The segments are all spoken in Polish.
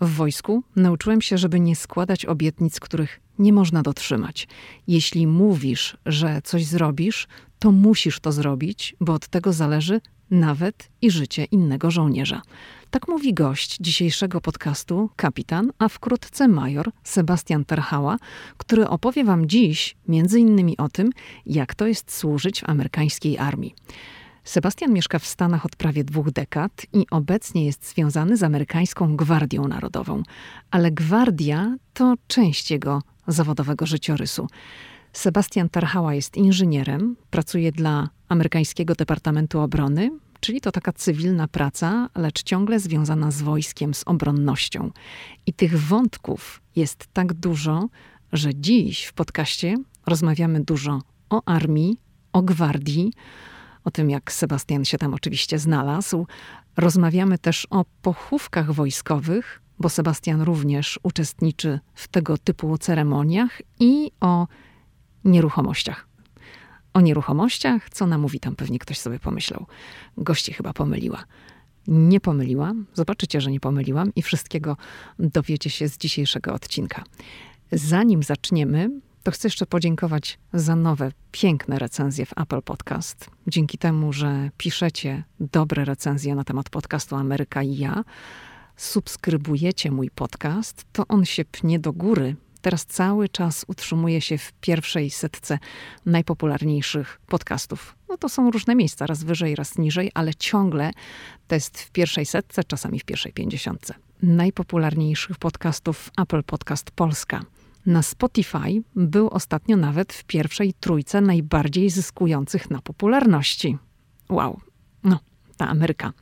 W wojsku nauczyłem się, żeby nie składać obietnic, których nie można dotrzymać. Jeśli mówisz, że coś zrobisz, to musisz to zrobić, bo od tego zależy nawet i życie innego żołnierza. Tak mówi gość dzisiejszego podcastu, kapitan, a wkrótce major Sebastian Terhała, który opowie wam dziś między innymi o tym, jak to jest służyć w amerykańskiej armii. Sebastian mieszka w Stanach od prawie dwóch dekad i obecnie jest związany z amerykańską Gwardią Narodową. Ale Gwardia to część jego zawodowego życiorysu. Sebastian Tarhała jest inżynierem, pracuje dla amerykańskiego Departamentu Obrony, czyli to taka cywilna praca, lecz ciągle związana z wojskiem, z obronnością. I tych wątków jest tak dużo, że dziś w podcaście rozmawiamy dużo o armii, o gwardii, o tym, jak Sebastian się tam oczywiście znalazł. Rozmawiamy też o pochówkach wojskowych, bo Sebastian również uczestniczy w tego typu ceremoniach i o nieruchomościach. O nieruchomościach, co namówi tam pewnie ktoś sobie pomyślał. Gości chyba pomyliła. Nie pomyliłam, zobaczycie, że nie pomyliłam i wszystkiego dowiecie się z dzisiejszego odcinka. Zanim zaczniemy, to chcę jeszcze podziękować za nowe, piękne recenzje w Apple Podcast. Dzięki temu, że piszecie dobre recenzje na temat podcastu Ameryka i ja, subskrybujecie mój podcast, to on się pnie do góry. Teraz cały czas utrzymuje się w pierwszej setce najpopularniejszych podcastów. No to są różne miejsca, raz wyżej, raz niżej, ale ciągle to jest w pierwszej setce, czasami w pierwszej pięćdziesiątce. Najpopularniejszych podcastów Apple Podcast Polska. Na Spotify był ostatnio nawet w pierwszej trójce najbardziej zyskujących na popularności. Wow, no, ta Ameryka.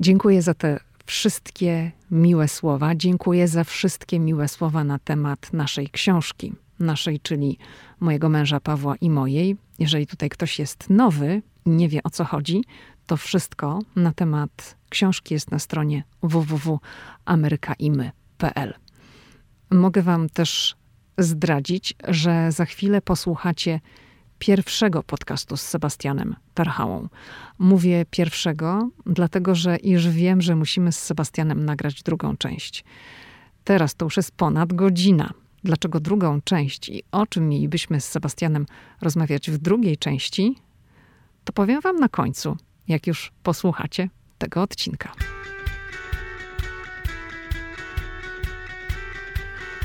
Dziękuję za te wszystkie miłe słowa. Dziękuję za wszystkie miłe słowa na temat naszej książki. Naszej, czyli mojego męża Pawła i mojej. Jeżeli tutaj ktoś jest nowy i nie wie o co chodzi, to wszystko na temat książki jest na stronie www.amerykaimy.pl. Mogę Wam też zdradzić, że za chwilę posłuchacie pierwszego podcastu z Sebastianem Tarchałą. Mówię pierwszego, dlatego że już wiem, że musimy z Sebastianem nagrać drugą część. Teraz to już jest ponad godzina. Dlaczego drugą część i o czym mielibyśmy z Sebastianem rozmawiać w drugiej części, to powiem Wam na końcu, jak już posłuchacie tego odcinka.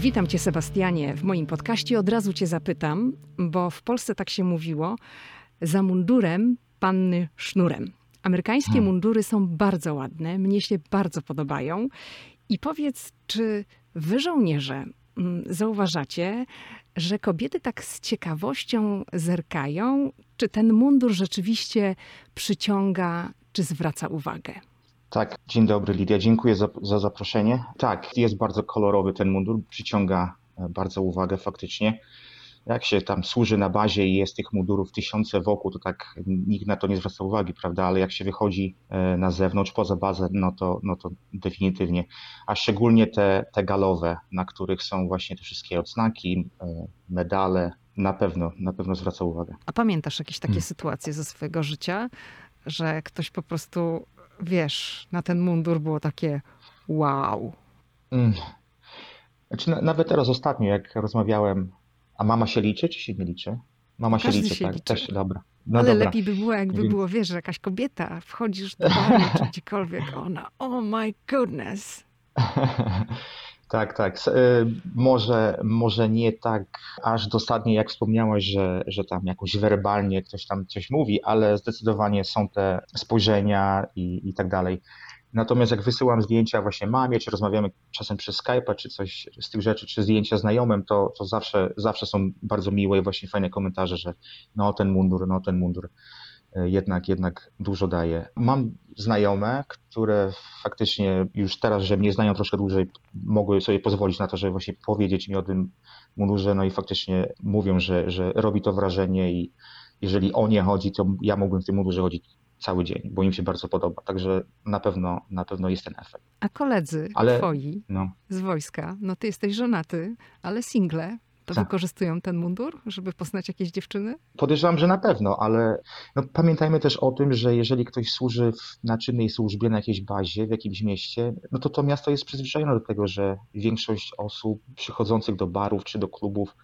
Witam Cię, Sebastianie, w moim podcaście. Od razu Cię zapytam, bo w Polsce tak się mówiło, za mundurem panny sznurem. Amerykańskie hmm. mundury są bardzo ładne, mnie się bardzo podobają. I powiedz, czy wy żołnierze mm, zauważacie, że kobiety tak z ciekawością zerkają, czy ten mundur rzeczywiście przyciąga, czy zwraca uwagę? Tak, dzień dobry Lidia, dziękuję za, za zaproszenie. Tak, jest bardzo kolorowy ten mundur, przyciąga e, bardzo uwagę faktycznie. Jak się tam służy na bazie i jest tych mundurów tysiące wokół, to tak nikt na to nie zwraca uwagi, prawda? Ale jak się wychodzi e, na zewnątrz, poza bazę, no to, no to definitywnie. A szczególnie te, te galowe, na których są właśnie te wszystkie odznaki, e, medale, na pewno, na pewno zwraca uwagę. A pamiętasz jakieś takie hmm. sytuacje ze swojego życia, że ktoś po prostu wiesz, na ten mundur było takie wow. Mm. Znaczy, na, nawet teraz ostatnio, jak rozmawiałem, a mama się liczy, czy się nie liczy? Mama Każdy się liczy, się tak, liczy. też, dobra. No Ale dobra. lepiej by było, jakby było, wiesz, że jakaś kobieta, wchodzisz do baru czy gdziekolwiek, ona, oh my goodness. Tak, tak. Y, może, może nie tak aż dosadnie, jak wspomniałaś, że, że tam jakoś werbalnie ktoś tam coś mówi, ale zdecydowanie są te spojrzenia i, i tak dalej. Natomiast jak wysyłam zdjęcia właśnie mamie, czy rozmawiamy czasem przez Skype'a, czy coś z tych rzeczy, czy zdjęcia znajomym, to, to zawsze, zawsze są bardzo miłe i właśnie fajne komentarze, że no ten mundur, no ten mundur jednak, jednak dużo daje. Mam znajome, które faktycznie już teraz, że mnie znają troszkę dłużej, mogły sobie pozwolić na to, żeby właśnie powiedzieć mi o tym mundurze, no i faktycznie mówią, że, że robi to wrażenie i jeżeli o nie chodzi, to ja mógłbym w tym mundurze chodzić cały dzień, bo im się bardzo podoba. Także na pewno, na pewno jest ten efekt. A koledzy ale, twoi no. z wojska, no ty jesteś żonaty, ale single, to tak. wykorzystują ten mundur, żeby poznać jakieś dziewczyny? Podejrzewam, że na pewno, ale no, pamiętajmy też o tym, że jeżeli ktoś służy w, na czynnej służbie na jakiejś bazie, w jakimś mieście, no to to miasto jest przyzwyczajone do tego, że większość osób przychodzących do barów czy do klubów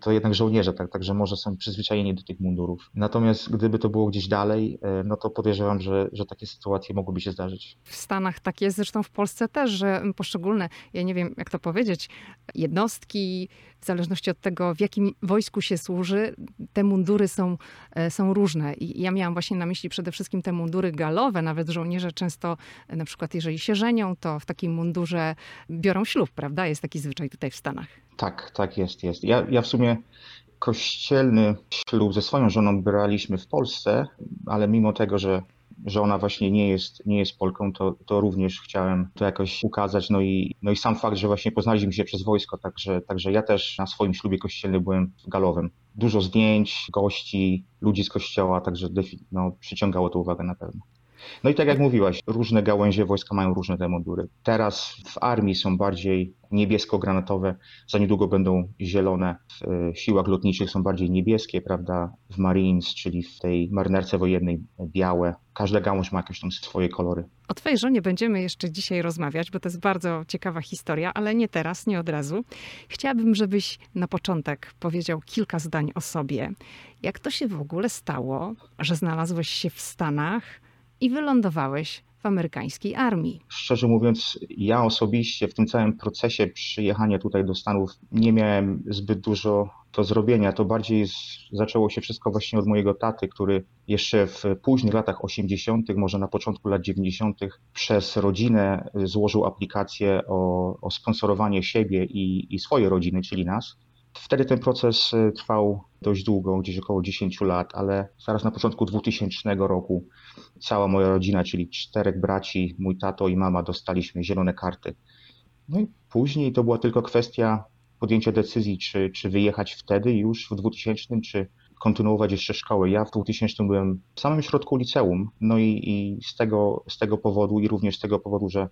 to jednak żołnierze, tak, także może są przyzwyczajeni do tych mundurów. Natomiast gdyby to było gdzieś dalej, e, no to podejrzewam, że, że takie sytuacje mogłyby się zdarzyć. W Stanach tak jest, zresztą w Polsce też, że poszczególne, ja nie wiem jak to powiedzieć, jednostki, w zależności od tego, w jakim wojsku się służy, te mundury są, e, są różne. I ja miałam właśnie na myśli przede wszystkim te mundury galowe. Nawet żołnierze często, e, na przykład jeżeli się żenią, to w takim mundurze biorą ślub, prawda? Jest taki zwyczaj tutaj w Stanach. Tak, tak jest, jest. Ja, ja w sumie kościelny ślub ze swoją żoną braliśmy w Polsce, ale mimo tego, że, że ona właśnie nie jest, nie jest Polką, to, to również chciałem to jakoś ukazać. No i, no i sam fakt, że właśnie poznaliśmy się przez wojsko, także, także ja też na swoim ślubie kościelnym byłem galowym. Dużo zdjęć, gości, ludzi z kościoła, także no, przyciągało to uwagę na pewno. No i tak jak mówiłaś, różne gałęzie wojska mają różne te mundury. Teraz w armii są bardziej niebiesko-granatowe, za niedługo będą zielone. W e, siłach lotniczych są bardziej niebieskie, prawda? W Marines, czyli w tej marynarce wojennej białe. Każda gałąź ma jakieś tam swoje kolory. O twojej żonie będziemy jeszcze dzisiaj rozmawiać, bo to jest bardzo ciekawa historia, ale nie teraz, nie od razu. Chciałabym, żebyś na początek powiedział kilka zdań o sobie. Jak to się w ogóle stało, że znalazłeś się w Stanach, i wylądowałeś w amerykańskiej armii. Szczerze mówiąc, ja osobiście w tym całym procesie przyjechania tutaj do Stanów nie miałem zbyt dużo do zrobienia. To bardziej z, zaczęło się wszystko właśnie od mojego taty, który jeszcze w późnych latach 80., może na początku lat 90., przez rodzinę złożył aplikację o, o sponsorowanie siebie i, i swojej rodziny, czyli nas. Wtedy ten proces trwał dość długo, gdzieś około 10 lat, ale zaraz na początku 2000 roku cała moja rodzina, czyli czterech braci, mój tato i mama dostaliśmy zielone karty. No i później to była tylko kwestia podjęcia decyzji, czy, czy wyjechać wtedy już w 2000, czy kontynuować jeszcze szkołę. Ja w 2000 byłem w samym środku liceum, no i, i z, tego, z tego powodu i również z tego powodu, że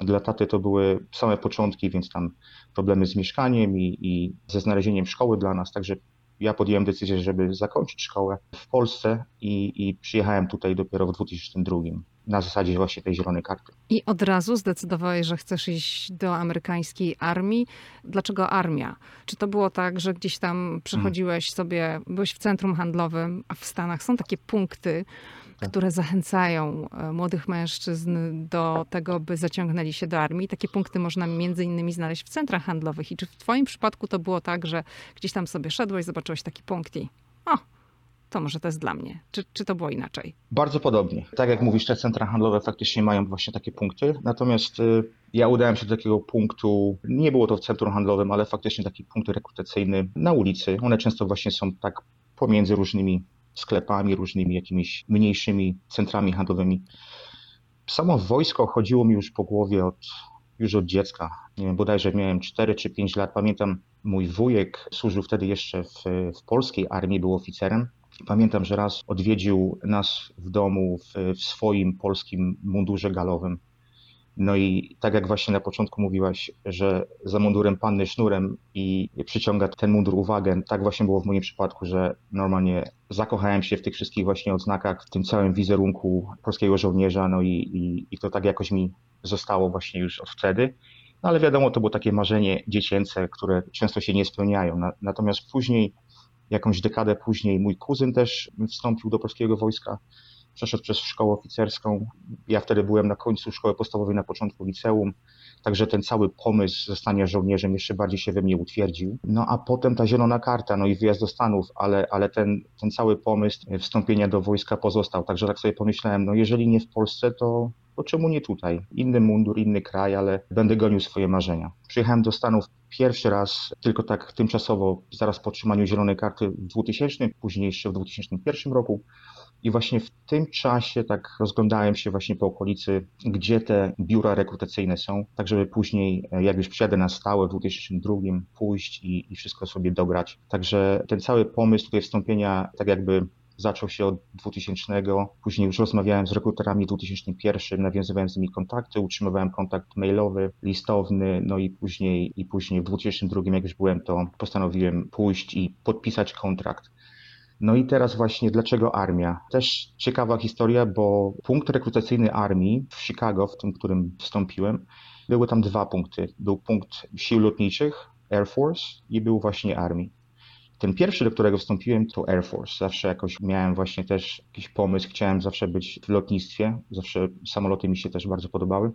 dla taty to były same początki, więc tam problemy z mieszkaniem i, i ze znalezieniem szkoły dla nas, także ja podjąłem decyzję, żeby zakończyć szkołę w Polsce i, i przyjechałem tutaj dopiero w 2002 na zasadzie właśnie tej zielonej karty. I od razu zdecydowałeś, że chcesz iść do amerykańskiej armii. Dlaczego armia? Czy to było tak, że gdzieś tam przychodziłeś hmm. sobie, byłeś w centrum handlowym, a w Stanach są takie punkty. Które zachęcają e, młodych mężczyzn do tego, by zaciągnęli się do armii. Takie punkty można między innymi znaleźć w centrach handlowych. I czy w twoim przypadku to było tak, że gdzieś tam sobie szedłeś, zobaczyłeś taki punkt i o, to może to jest dla mnie. Czy, czy to było inaczej? Bardzo podobnie. Tak jak mówisz, te centra handlowe faktycznie mają właśnie takie punkty. Natomiast y, ja udałem się do takiego punktu, nie było to w centrum handlowym, ale faktycznie taki punkt rekrutacyjny na ulicy. One często właśnie są tak pomiędzy różnymi sklepami, różnymi jakimiś mniejszymi centrami handlowymi. Samo wojsko chodziło mi już po głowie od, już od dziecka. Nie wiem, bodajże miałem 4 czy 5 lat. Pamiętam, mój wujek służył wtedy jeszcze w, w polskiej armii, był oficerem. Pamiętam, że raz odwiedził nas w domu w, w swoim polskim mundurze galowym. No i tak jak właśnie na początku mówiłaś, że za mundurem panny sznurem i przyciąga ten mundur uwagę, tak właśnie było w moim przypadku, że normalnie zakochałem się w tych wszystkich właśnie odznakach, w tym całym wizerunku polskiego żołnierza, no i, i, i to tak jakoś mi zostało właśnie już od wtedy. No ale wiadomo, to było takie marzenie dziecięce, które często się nie spełniają. Natomiast później, jakąś dekadę później, mój kuzyn też wstąpił do polskiego wojska przeszedł przez szkołę oficerską. Ja wtedy byłem na końcu szkoły podstawowej, na początku liceum. Także ten cały pomysł zostania żołnierzem jeszcze bardziej się we mnie utwierdził. No a potem ta zielona karta, no i wyjazd do Stanów, ale, ale ten, ten cały pomysł wstąpienia do wojska pozostał. Także tak sobie pomyślałem, no jeżeli nie w Polsce, to, to czemu nie tutaj? Inny mundur, inny kraj, ale będę gonił swoje marzenia. Przyjechałem do Stanów pierwszy raz tylko tak tymczasowo, zaraz po otrzymaniu zielonej karty w 2000, później jeszcze w 2001 roku. I właśnie w tym czasie tak rozglądałem się właśnie po okolicy, gdzie te biura rekrutacyjne są, tak żeby później, jak już przyjadę na stałe w 2002, pójść i, i wszystko sobie dograć. Także ten cały pomysł tutaj wstąpienia tak jakby zaczął się od 2000, później już rozmawiałem z rekruterami w 2001, nawiązywałem z nimi kontakty, utrzymywałem kontakt mailowy, listowny, no i później, i później w 2002, jak już byłem, to postanowiłem pójść i podpisać kontrakt. No i teraz właśnie dlaczego armia? Też ciekawa historia, bo punkt rekrutacyjny armii w Chicago, w tym, którym wstąpiłem, były tam dwa punkty. Był punkt sił lotniczych, Air Force i był właśnie armii. Ten pierwszy, do którego wstąpiłem, to Air Force. Zawsze jakoś miałem właśnie też jakiś pomysł, chciałem zawsze być w lotnictwie, zawsze samoloty mi się też bardzo podobały,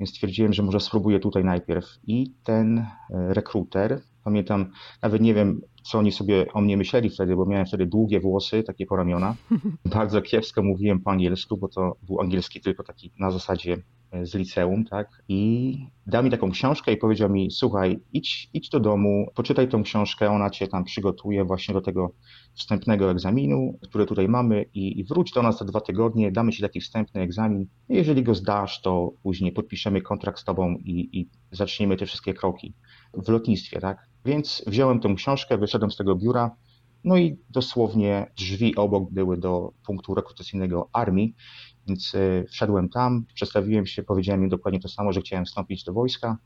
więc stwierdziłem, że może spróbuję tutaj najpierw. I ten e, rekruter, pamiętam, nawet nie wiem, co oni sobie o mnie myśleli wtedy, bo miałem wtedy długie włosy, takie poramiona. Bardzo kiepsko mówiłem po angielsku, bo to był angielski tylko taki na zasadzie e, z liceum, tak? I dał mi taką książkę i powiedział mi, słuchaj, idź, idź do domu, poczytaj tą książkę, ona cię tam przygotuje właśnie do tego wstępnego egzaminu, który tutaj mamy i, i wróć do nas za dwa tygodnie, damy ci taki wstępny egzamin. Jeżeli go zdasz, to później podpiszemy kontrakt z tobą i, i zaczniemy te wszystkie kroki w lotnictwie, tak? Więc wziąłem tę książkę, wyszedłem z tego biura, no i dosłownie drzwi obok były do punktu rekrutacyjnego armii, więc e, wszedłem tam, przedstawiłem się, powiedziałem im dokładnie to samo, że chciałem wstąpić do wojska.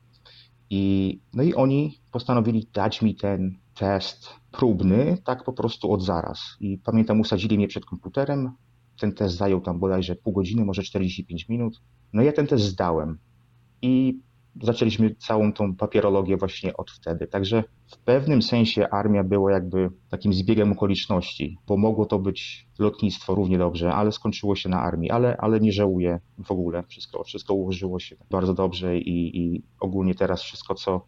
I, no i oni postanowili dać mi ten test próbny, tak po prostu od zaraz. I pamiętam, usadzili mnie przed komputerem. Ten test zajął tam bodajże pół godziny, może 45 minut. No ja ten test zdałem. I zaczęliśmy całą tą papierologię właśnie od wtedy. Także w pewnym sensie armia była jakby takim zbiegiem okoliczności, bo mogło to być lotnictwo równie dobrze, ale skończyło się na armii, ale, ale nie żałuję w ogóle. Wszystko, wszystko ułożyło się bardzo dobrze i, i ogólnie teraz wszystko, co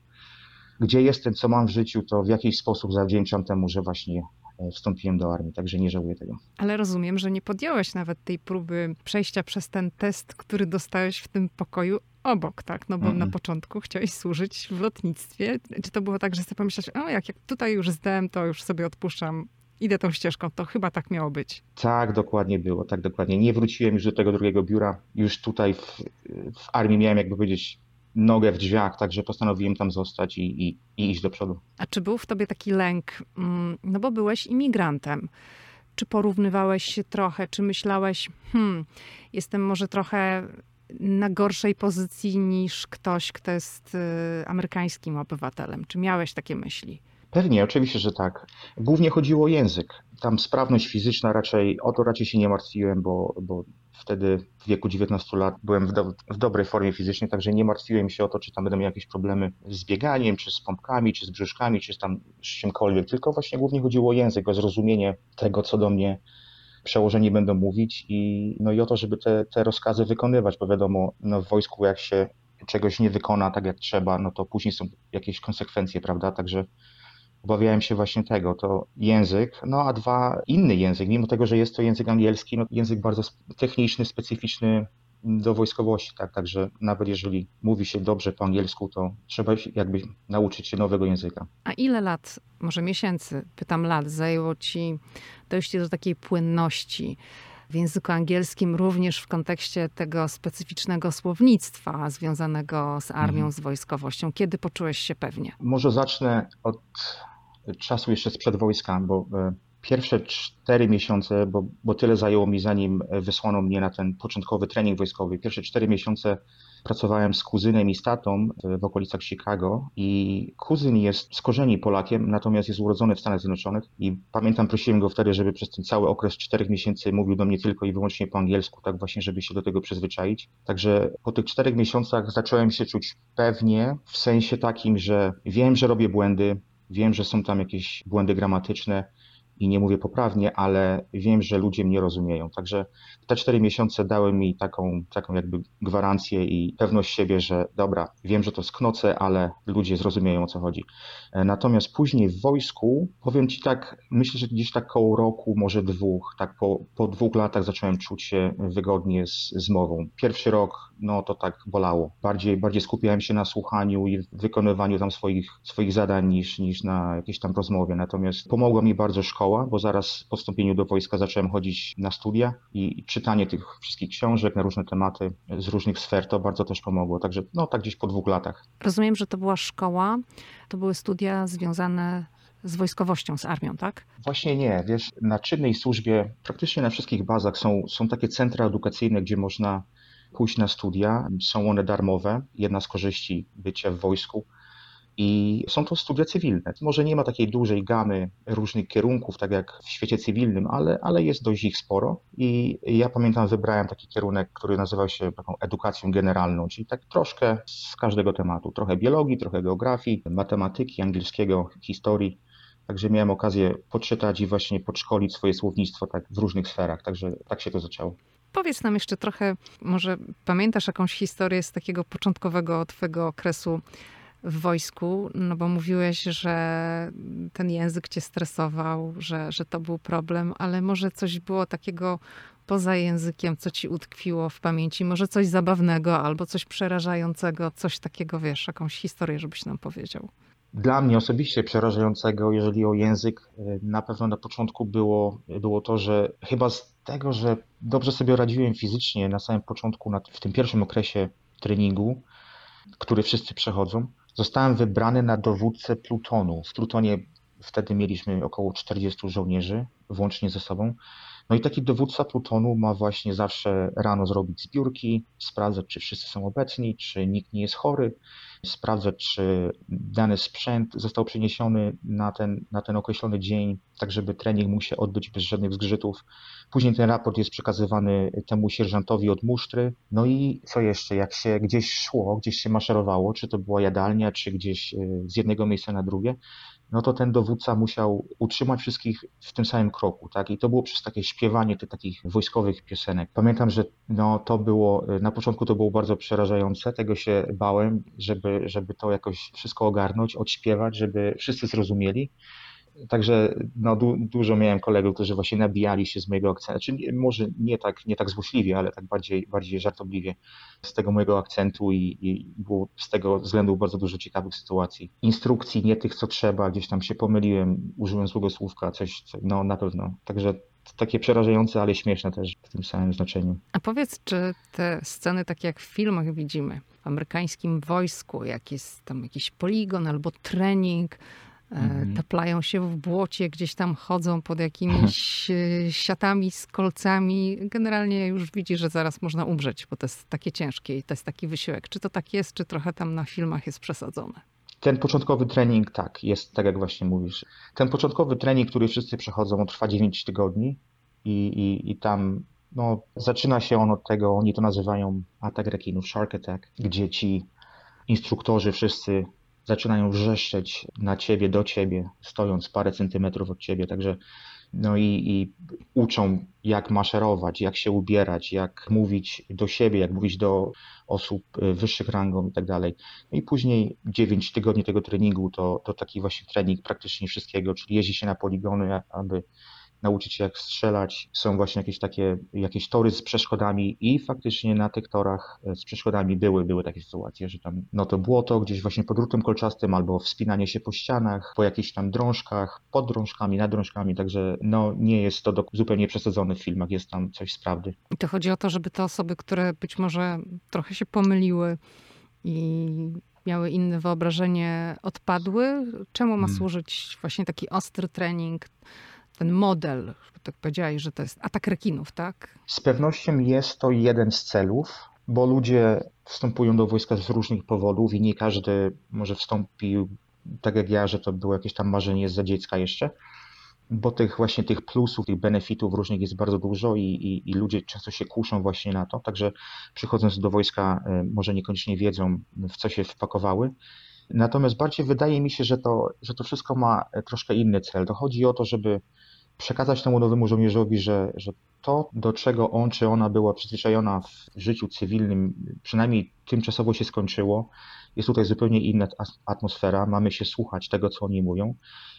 gdzie jestem, co mam w życiu, to w jakiś sposób zawdzięczam temu, że właśnie e, wstąpiłem do armii, także nie żałuję tego. Ale rozumiem, że nie podjąłeś nawet tej próby przejścia przez ten test, który dostałeś w tym pokoju obok, tak? No bo mm -mm. na początku chciałeś służyć w lotnictwie. Czy to było tak, że sobie pomyślałeś, o jak, jak tutaj już zdałem, to już sobie odpuszczam, idę tą ścieżką, to chyba tak miało być. Tak, dokładnie było, tak dokładnie. Nie wróciłem już do tego drugiego biura. Już tutaj w, w armii miałem, jakby powiedzieć, nogę w drzwiach, także postanowiłem tam zostać i, i, i iść do przodu. A czy był w tobie taki lęk, mm, no bo byłeś imigrantem, czy porównywałeś się trochę, czy myślałeś, hmm, jestem może trochę na gorszej pozycji niż ktoś, kto jest y, amerykańskim obywatelem? Czy miałeś takie myśli? Pewnie, oczywiście, że tak. Głównie chodziło o język. Tam sprawność fizyczna raczej, o to raczej się nie martwiłem, bo, bo wtedy w wieku 19 lat byłem w, do, w, dobrej formie fizycznej, także nie martwiłem się o to, czy tam miał jakieś problemy z bieganiem, czy z pompkami, czy z brzuszkami, czy z tam z czymkolwiek, tylko właśnie głównie chodziło o język, o zrozumienie tego, co do mnie przełożeni będą mówić i, no i o to, żeby te, te rozkazy wykonywać, bo wiadomo, no w wojsku jak się czegoś nie wykona tak jak trzeba, no to później są jakieś konsekwencje, prawda, także obawiałem się właśnie tego, to język, no a dwa, inny język, mimo tego, że jest to język angielski, no język bardzo techniczny, specyficzny do wojskowości, tak, także nawet jeżeli mówi się dobrze po angielsku, to trzeba jakby nauczyć się nowego języka. A ile lat, może miesięcy, pytam lat, zajęło ci dojście do takiej płynności w języku angielskim, również w kontekście tego specyficznego słownictwa związanego z armią, mhm. z wojskowością? Kiedy poczułeś się pewnie? Może zacznę od czasu jeszcze sprzed wojska, bo e, pierwsze cztery miesiące, bo, bo tyle zajęło mi zanim wysłano mnie na ten początkowy trening wojskowy. Pierwsze cztery miesiące pracowałem z kuzynem i z tatą w, w okolicach Chicago i kuzyn jest z korzeni Polakiem, natomiast jest urodzony w Stanach Zjednoczonych i pamiętam, prosiłem go wtedy, żeby przez ten cały okres czterech miesięcy mówił do mnie tylko i wyłącznie po angielsku, tak właśnie, żeby się do tego przyzwyczaić. Także po tych czterech miesiącach zacząłem się czuć pewnie, w sensie takim, że wiem, że robię błędy, wiem, że są tam jakieś błędy gramatyczne, i nie mówię poprawnie, ale wiem, że ludzie mnie rozumieją. Także te cztery miesiące dały mi taką, taką jakby gwarancję i pewność siebie, że dobra, wiem, że to sknocę, ale ludzie zrozumieją o co chodzi. E, natomiast później w wojsku, powiem Ci tak, myślę, że gdzieś tak koło roku, może dwóch, tak po, po dwóch latach zacząłem czuć się wygodnie z, z mową. Pierwszy rok, no to tak bolało. Bardziej, bardziej skupiałem się na słuchaniu i wykonywaniu tam swoich, swoich zadań niż, niż na jakiejś tam rozmowie. Natomiast pomogła mi bardzo szkoła, bo zaraz po wstąpieniu do wojska zacząłem chodzić na studia i, i czytanie tych wszystkich książek na różne tematy z różnych sfer to bardzo też pomogło. Także no tak gdzieś po dwóch latach. Rozumiem, że to była szkoła, to były studia związane z wojskowością, z armią, tak? Właśnie nie. Wiesz, na czynnej służbie praktycznie na wszystkich bazach są, są takie centra edukacyjne, gdzie można pójść na studia. Są one darmowe. Jedna z korzyści bycia w wojsku i są to studia cywilne. Może nie ma takiej dużej gamy różnych kierunków, tak jak w świecie cywilnym, ale, ale jest dość ich sporo. I ja pamiętam, wybrałem taki kierunek, który nazywał się taką edukacją generalną, czyli tak troszkę z każdego tematu. Trochę biologii, trochę geografii, matematyki, angielskiego, historii. Także miałem okazję poczytać i właśnie podszkolić swoje słownictwo tak w różnych sferach. Także tak się to zaczęło. Powiedz nam jeszcze trochę, może pamiętasz jakąś historię z takiego początkowego twojego okresu w wojsku, no bo mówiłeś, że ten język cię stresował, że, że to był problem, ale może coś było takiego poza językiem, co ci utkwiło w pamięci, może coś zabawnego albo coś przerażającego, coś takiego, wiesz, jakąś historię, żebyś nam powiedział. Dla mnie osobiście przerażającego, jeżeli o język, na pewno na początku było, było to, że chyba z tego, że dobrze sobie radziłem fizycznie na samym początku, w tym pierwszym okresie treningu, który wszyscy przechodzą, Zostałem wybrany na dowódcę plutonu. W plutonie wtedy mieliśmy około 40 żołnierzy, włącznie ze sobą. No i taki dowódca plutonu ma właśnie zawsze rano zrobić zbiórki, sprawdzać, czy wszyscy są obecni, czy nikt nie jest chory, sprawdzać, czy dany sprzęt został przeniesiony na ten, na ten określony dzień, tak żeby trening mógł się odbyć bez żadnych zgrzytów. Później ten raport jest przekazywany temu sierżantowi od musztry. No i co jeszcze, jak się gdzieś szło, gdzieś się maszerowało, czy to była jadalnia, czy gdzieś e, z jednego miejsca na drugie, no to ten dowódca musiał utrzymać wszystkich w tym samym kroku, tak? I to było przez takie śpiewanie tych takich wojskowych piosenek. Pamiętam, że no to było, na początku to było bardzo przerażające, tego się bałem, żeby, żeby to jakoś wszystko ogarnąć, odśpiewać, żeby wszyscy zrozumieli. Także no, du, dużo miałem kolegów, którzy właśnie nabijali się z mojego akcentu. Znaczy, może nie tak, nie tak złośliwie, ale tak bardziej, bardziej żartobliwie z tego mojego akcentu i, i było z tego względu bardzo dużo ciekawych sytuacji. Instrukcji, nie tych, co trzeba, gdzieś tam się pomyliłem, użyłem złego słówka, coś, no na pewno. Także takie przerażające, ale śmieszne też w tym samym znaczeniu. A powiedz, czy te sceny, takie jak w filmach widzimy, w amerykańskim wojsku, jak jest tam jakiś poligon albo trening, Mhm. taplają się w błocie, gdzieś tam chodzą pod jakimiś e, siatami z kolcami. Generalnie już widzi, że zaraz można umrzeć, bo to jest takie ciężkie i to jest taki wysiłek. Czy to tak jest, czy trochę tam na filmach jest przesadzone? Ten początkowy trening, tak, jest tak jak właśnie mówisz. Ten początkowy trening, który wszyscy przechodzą, trwa 9 tygodni i, i, i tam no, zaczyna się on od tego, oni to nazywają atak rekinów, shark attack, gdzie ci instruktorzy wszyscy zaczynają wrzeszczeć na ciebie, do ciebie, stojąc parę centymetrów od ciebie, także no i, i, uczą, jak maszerować, jak się ubierać, jak mówić do siebie, jak mówić do osób y, wyższych rangą i tak dalej. No i później 9 tygodni tego treningu to, to taki właśnie trening praktycznie wszystkiego, czyli jeździ się na poligony, aby nauczyć się jak strzelać. Są właśnie jakieś takie, jakieś tory z przeszkodami i faktycznie na tych torach e, z przeszkodami były, były takie sytuacje, że tam no to błoto gdzieś właśnie pod drutem kolczastym albo wspinanie się po ścianach, po jakichś tam drążkach, pod drążkami, nad drążkami, także no nie jest to do, zupełnie przesadzone w filmach, jest tam coś z prawdy. I to chodzi o to, żeby te osoby, które być może trochę się pomyliły i miały inne wyobrażenie, odpadły? Czemu ma hmm. służyć właśnie taki ostry trening? Ten model, tak powiedziałeś, że to jest atak rekinów, tak? Z pewnością jest to jeden z celów, bo ludzie wstępują do wojska z różnych powodów i nie każdy może wstąpił tak jak ja, że to było jakieś tam marzenie za dziecka jeszcze, bo tych właśnie tych plusów, tych benefitów różnych jest bardzo dużo i, i, i ludzie często się kuszą właśnie na to, także przychodząc do wojska e, może niekoniecznie wiedzą w co się wpakowały, Natomiast bardziej wydaje mi się, że to, że to wszystko ma troszkę inny cel. To chodzi o to, żeby przekazać temu nowemu żołnierzowi, że, że to, do czego on czy ona była przyzwyczajona w życiu cywilnym, przynajmniej tymczasowo się skończyło. Jest tutaj zupełnie inna atmosfera. Mamy się słuchać tego, co oni mówią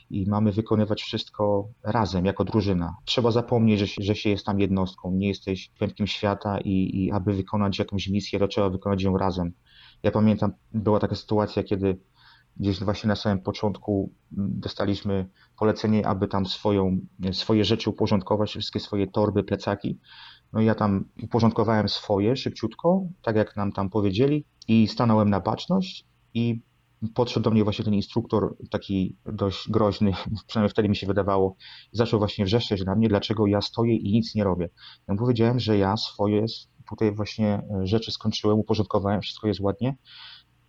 i mamy wykonywać wszystko razem, jako drużyna. Trzeba zapomnieć, że się, że się jest tam jednostką, nie jesteś pępkiem świata i, i aby wykonać jakąś misję, to trzeba wykonać ją razem. Ja pamiętam, była taka sytuacja, kiedy gdzieś właśnie na samym początku dostaliśmy polecenie, aby tam swoją, swoje rzeczy uporządkować, wszystkie swoje torby, plecaki. No ja tam uporządkowałem swoje szybciutko, tak jak nam tam powiedzieli i stanąłem na baczność i podszedł do mnie właśnie ten instruktor, taki dość groźny, przynajmniej wtedy mi się wydawało, zaczął właśnie wrzeszczeć na mnie, dlaczego ja stoję i nic nie robię. Ja mu powiedziałem, że ja swoje tutaj właśnie rzeczy skończyłem, uporządkowałem, wszystko jest ładnie,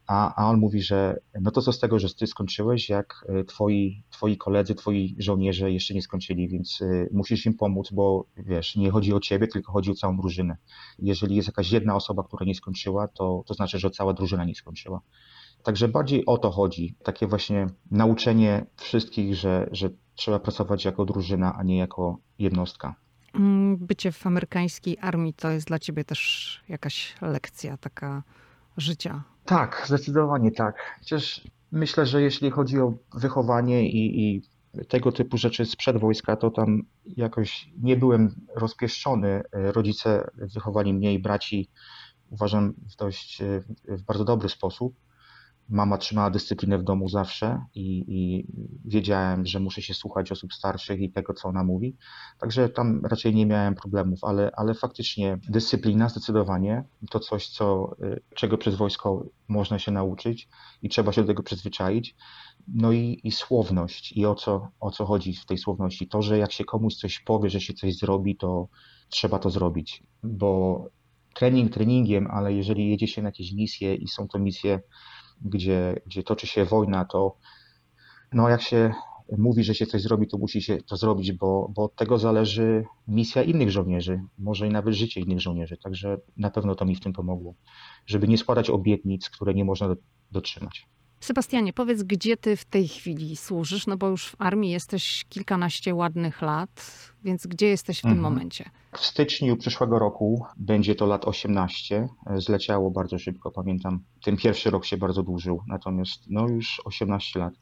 a, a on mówi, że no to co z tego, że ty skończyłeś, jak e, twoi, twoi koledzy, twoi żołnierze jeszcze nie skończyli, więc e, musisz im pomóc, bo wiesz, nie chodzi o ciebie, tylko chodzi o całą drużynę. Jeżeli jest jakaś jedna osoba, która nie skończyła, to, to znaczy, że cała drużyna nie skończyła. Także bardziej o to chodzi. Takie właśnie nauczenie wszystkich, że, że trzeba pracować jako drużyna, a nie jako jednostka. Mm, bycie w amerykańskiej armii to jest dla ciebie też jakaś lekcja taka życia. Tak, zdecydowanie tak. Chociaż myślę, że jeśli chodzi o wychowanie i, i tego typu rzeczy sprzed wojska, to tam jakoś nie byłem rozpieszczony. Rodzice wychowali mnie i braci, uważam, w dość, w bardzo dobry sposób mama trzymała dyscyplinę w domu zawsze i, i, wiedziałem, że muszę się słuchać osób starszych i tego, co ona mówi. Także tam raczej nie miałem problemów, ale, ale faktycznie dyscyplina zdecydowanie to coś, co, y, czego przez wojsko można się nauczyć i trzeba się do tego przyzwyczaić. No i, i słowność i o co, o co chodzi w tej słowności. To, że jak się komuś coś powie, że się coś zrobi, to trzeba to zrobić, bo trening treningiem, ale jeżeli jedzie się na jakieś misje i są to misje gdzie, gdzie toczy się wojna, to no jak się mówi, że się coś zrobi, to musi się to zrobić, bo, bo od tego zależy misja innych żołnierzy, może i nawet życie innych żołnierzy. Także na pewno to mi w tym pomogło, żeby nie składać obietnic, które nie można dotrzymać. Sebastianie, powiedz, gdzie ty w tej chwili służysz? No bo już w armii jesteś kilkanaście ładnych lat, więc gdzie jesteś w tym mhm. momencie? W styczniu przyszłego roku będzie to lat 18. Zleciało bardzo szybko, pamiętam. Ten pierwszy rok się bardzo dłużył, natomiast no już 18 lat.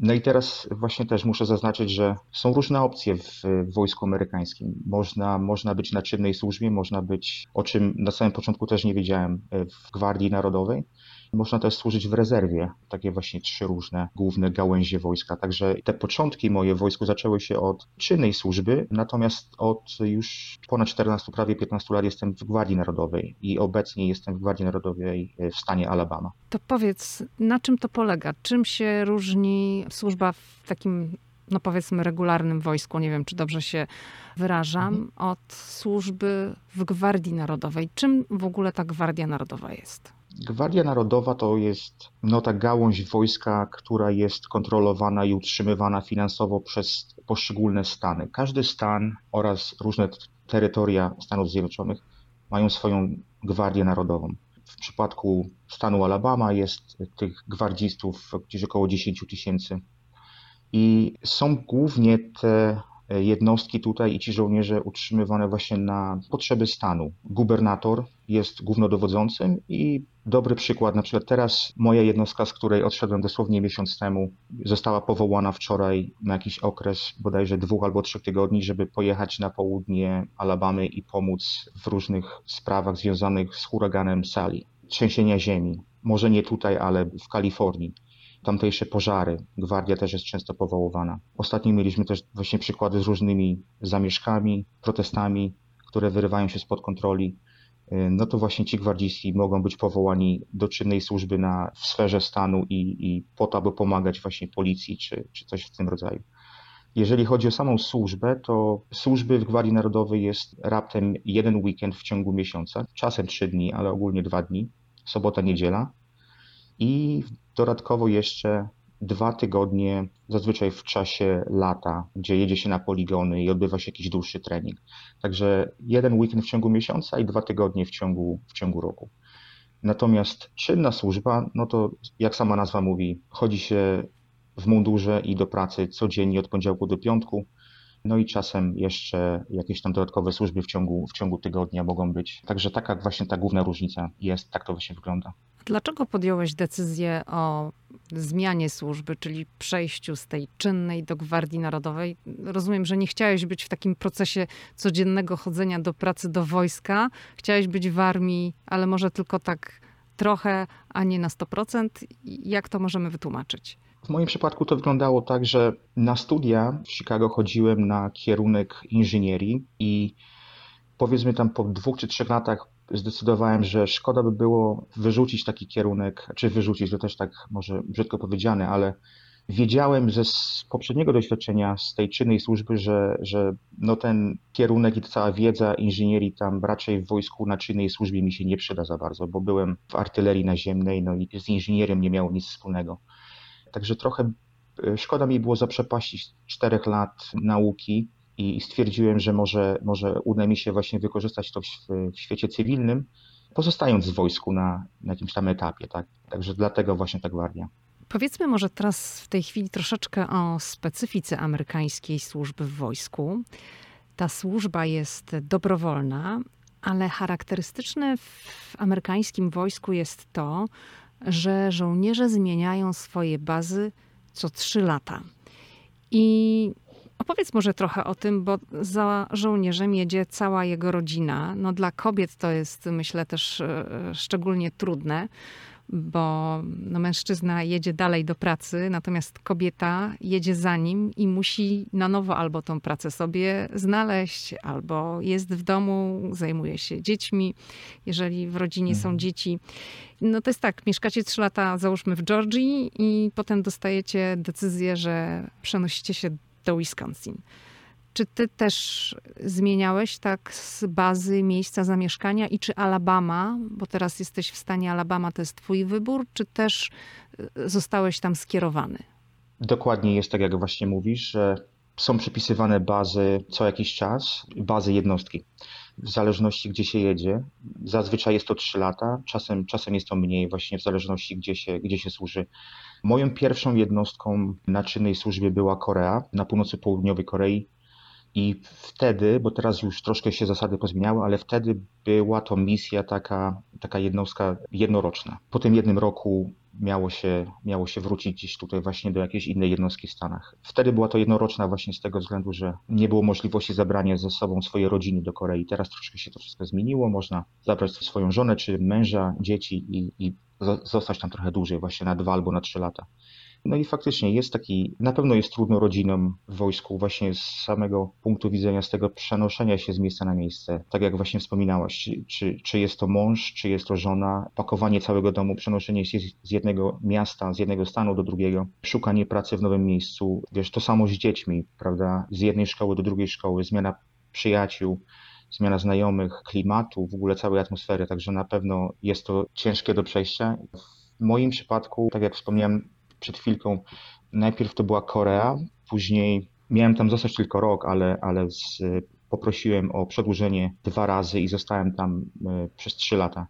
No i teraz właśnie też muszę zaznaczyć, że są różne opcje w wojsku amerykańskim. Można, można być na czynnej służbie, można być, o czym na samym początku też nie wiedziałem, w Gwardii Narodowej można też służyć w rezerwie, takie właśnie trzy różne główne gałęzie wojska. Także te początki moje w wojsku zaczęły się od czynnej służby, natomiast od już ponad 14, prawie 15 lat jestem w Gwardii Narodowej i obecnie jestem w Gwardii Narodowej w stanie Alabama. To powiedz, na czym to polega? Czym się różni służba w takim no powiedzmy regularnym wojsku, nie wiem czy dobrze się wyrażam, mhm. od służby w Gwardii Narodowej. Czym w ogóle ta Gwardia Narodowa jest? Gwardia Narodowa to jest no, ta gałąź wojska, która jest kontrolowana i utrzymywana finansowo przez poszczególne stany. Każdy stan oraz różne terytoria Stanów Zjednoczonych mają swoją Gwardię Narodową. W przypadku stanu Alabama jest tych gwardzistów gdzieś około 10 tysięcy. I są głównie te jednostki tutaj i ci żołnierze utrzymywane właśnie na potrzeby stanu. Gubernator jest głównodowodzącym i dobry przykład, na przykład teraz moja jednostka, z której odszedłem dosłownie miesiąc temu, została powołana wczoraj na jakiś okres bodajże dwóch albo trzech tygodni, żeby pojechać na południe Alabamy i pomóc w różnych sprawach związanych z huraganem Sally, trzęsienia ziemi. Może nie tutaj, ale w Kalifornii tamtejsze pożary. Gwardia też jest często powoływana. Ostatnio mieliśmy też właśnie przykłady z różnymi zamieszkami, protestami, które wyrywają się spod kontroli. Y, no to właśnie ci gwardziści mogą być powołani do czynnej służby na, w sferze stanu i, i po to, aby pomagać właśnie policji czy, czy coś w tym rodzaju. Jeżeli chodzi o samą służbę, to służby w Gwardii Narodowej jest raptem jeden weekend w ciągu miesiąca, czasem trzy dni, ale ogólnie dwa dni, sobota, niedziela. I Dodatkowo jeszcze dwa tygodnie, zazwyczaj w czasie lata, gdzie jedzie się na poligony i odbywa się jakiś dłuższy trening. Także jeden weekend w ciągu miesiąca i dwa tygodnie w ciągu, w ciągu roku. Natomiast czynna służba, no to jak sama nazwa mówi, chodzi się w mundurze i do pracy codziennie od poniedziałku do piątku no i czasem jeszcze jakieś tam dodatkowe służby w ciągu, w ciągu tygodnia mogą być. Także taka właśnie ta główna różnica jest, tak to właśnie wygląda. Dlaczego podjąłeś decyzję o zmianie służby, czyli przejściu z tej czynnej do Gwardii Narodowej? Rozumiem, że nie chciałeś być w takim procesie codziennego chodzenia do pracy, do wojska. Chciałeś być w armii, ale może tylko tak trochę, a nie na 100%. Jak to możemy wytłumaczyć? W moim przypadku to wyglądało tak, że na studia w Chicago chodziłem na kierunek inżynierii i powiedzmy tam po dwóch czy trzech latach zdecydowałem, że szkoda by było wyrzucić taki kierunek, czy wyrzucić, to też tak może brzydko powiedziane, ale wiedziałem ze poprzedniego doświadczenia z tej czynnej służby, że, że no ten kierunek i cała wiedza inżynierii tam raczej w wojsku na czynnej służbie mi się nie przyda za bardzo, bo byłem w artylerii naziemnej, no i z inżynierem nie miało nic wspólnego. Także trochę e, szkoda mi było zaprzepaścić czterech lat nauki i stwierdziłem, że może, może uda mi się właśnie wykorzystać to w, w świecie cywilnym, pozostając w wojsku na, na jakimś tam etapie. Tak? Także dlatego właśnie ta gwardia. Powiedzmy może teraz w tej chwili troszeczkę o specyfice amerykańskiej służby w wojsku. Ta służba jest dobrowolna, ale charakterystyczne w amerykańskim wojsku jest to, że żołnierze zmieniają swoje bazy co trzy lata. I opowiedz może trochę o tym, bo za żołnierzem jedzie cała jego rodzina. No dla kobiet to jest, myślę, też e, szczególnie trudne, bo no, mężczyzna jedzie dalej do pracy, natomiast kobieta jedzie za nim i musi na nowo albo tą pracę sobie znaleźć, albo jest w domu, zajmuje się dziećmi, jeżeli w rodzinie są mhm. dzieci. No to jest tak, mieszkacie trzy lata, załóżmy w Georgii i potem dostajecie decyzję, że przenosicie się do Wisconsin. Czy ty też zmieniałeś tak z bazy miejsca zamieszkania i czy Alabama, bo teraz jesteś w stanie Alabama, to jest twój wybór, czy też y, zostałeś tam skierowany? Dokładnie jest tak, jak właśnie mówisz, że są przypisywane bazy co jakiś czas, bazy jednostki, w zależności gdzie się jedzie. Zazwyczaj jest to 3 lata, czasem, czasem jest to mniej, właśnie w zależności gdzie się, gdzie się służy. Moją pierwszą jednostką na czynnej służbie była Korea, na północy południowej Korei. I wtedy, bo teraz już troszkę się zasady pozmieniały, ale wtedy była to misja taka, taka jednostka jednoroczna. Po tym jednym roku miało się, miało się wrócić gdzieś tutaj właśnie do jakiejś innej jednostki w Stanach. Wtedy była to jednoroczna właśnie z tego względu, że nie było możliwości zabrania ze sobą swojej rodziny do Korei. Teraz troszkę się to wszystko zmieniło. Można zabrać swoją żonę czy męża, dzieci i, i zostać tam trochę dłużej, właśnie na dwa albo na trzy lata. No i faktycznie jest taki, na pewno jest trudno rodzinom w wojsku właśnie z samego punktu widzenia, z tego przenoszenia się z miejsca na miejsce. Tak jak właśnie wspominałaś, czy, czy jest to mąż, czy jest to żona, pakowanie całego domu, przenoszenie się z jednego miasta, z jednego stanu do drugiego, szukanie pracy w nowym miejscu, wiesz, to samo z dziećmi, prawda, z jednej szkoły do drugiej szkoły, zmiana przyjaciół, zmiana znajomych, klimatu, w ogóle całej atmosfery, także na pewno jest to ciężkie do przejścia. W moim przypadku, tak jak wspomniałem, przed chwilką. Najpierw to była Korea, później miałem tam zostać tylko rok, ale, ale z, poprosiłem o przedłużenie dwa razy i zostałem tam e, przez trzy lata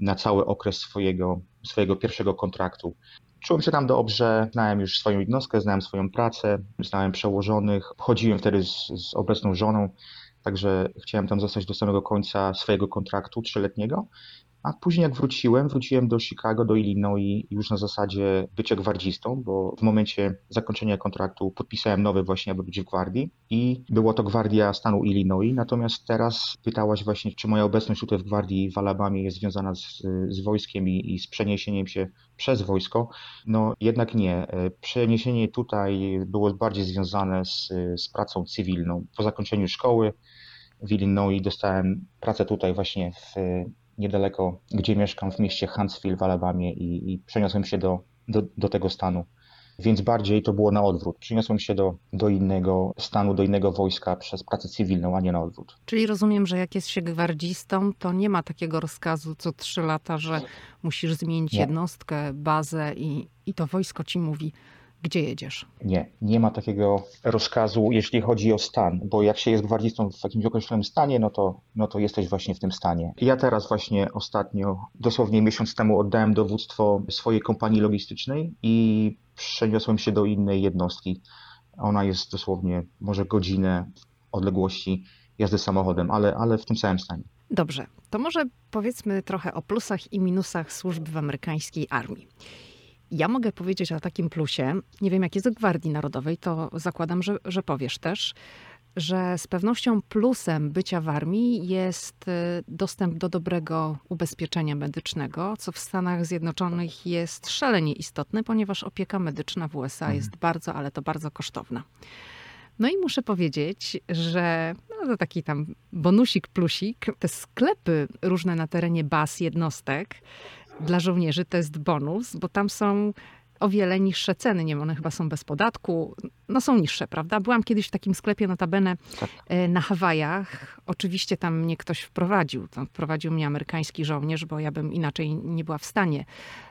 na cały okres swojego, swojego pierwszego kontraktu. Czułem się tam dobrze, znałem już swoją jednostkę, znałem swoją pracę, znałem przełożonych, chodziłem wtedy z, z obecną żoną, także chciałem tam zostać do samego końca swojego kontraktu trzyletniego a później jak wróciłem, wróciłem do Chicago, do Illinois już na zasadzie bycia gwardzistą, bo w momencie zakończenia kontraktu podpisałem nowy właśnie, aby być w gwardii i była to gwardia stanu Illinois. Natomiast teraz pytałaś właśnie, czy moja obecność tutaj w gwardii w Alabamie jest związana z, z wojskiem i, i z przeniesieniem się przez wojsko. No jednak nie. Przeniesienie tutaj było bardziej związane z, z pracą cywilną. Po zakończeniu szkoły w Illinois dostałem pracę tutaj właśnie w niedaleko, gdzie mieszkam, w mieście Huntsville w Alabamie i, i przeniosłem się do, do, do tego stanu. Więc bardziej to było na odwrót. Przeniosłem się do, do innego stanu, do innego wojska przez pracę cywilną, a nie na odwrót. Czyli rozumiem, że jak jest się gwardzistą, to nie ma takiego rozkazu co trzy lata, że musisz zmienić nie. jednostkę, bazę i, i to wojsko ci mówi, gdzie jedziesz? Nie, nie ma takiego rozkazu, jeśli chodzi o stan, bo jak się jest gwardzistą w jakimś określonym stanie, no to, no to jesteś właśnie w tym stanie. Ja teraz właśnie ostatnio, dosłownie miesiąc temu oddałem dowództwo swojej kompanii logistycznej i przeniosłem się do innej jednostki Ona jest dosłownie może godzinę odległości jazdy samochodem, ale, ale w tym samym stanie. Dobrze, to może powiedzmy trochę o plusach i minusach służby w amerykańskiej armii. Ja mogę powiedzieć o takim plusie, nie wiem jak jest w Gwardii Narodowej, to zakładam, że, że powiesz też, że z pewnością plusem bycia w armii jest y, dostęp do dobrego ubezpieczenia medycznego, co w Stanach Zjednoczonych jest szalenie istotne, ponieważ opieka medyczna w USA mhm. jest bardzo, ale to bardzo kosztowna. No i muszę powiedzieć, że no to taki tam bonusik, plusik, te sklepy różne na terenie baz jednostek dla żołnierzy to jest bonus, bo tam są o wiele niższe ceny. Nie, one chyba są bez podatku. No są niższe, prawda? Byłam kiedyś w takim sklepie, notabene tak. E, na Hawajach. Oczywiście tam mnie ktoś wprowadził. Tam wprowadził mnie amerykański żołnierz, bo ja bym inaczej nie była w stanie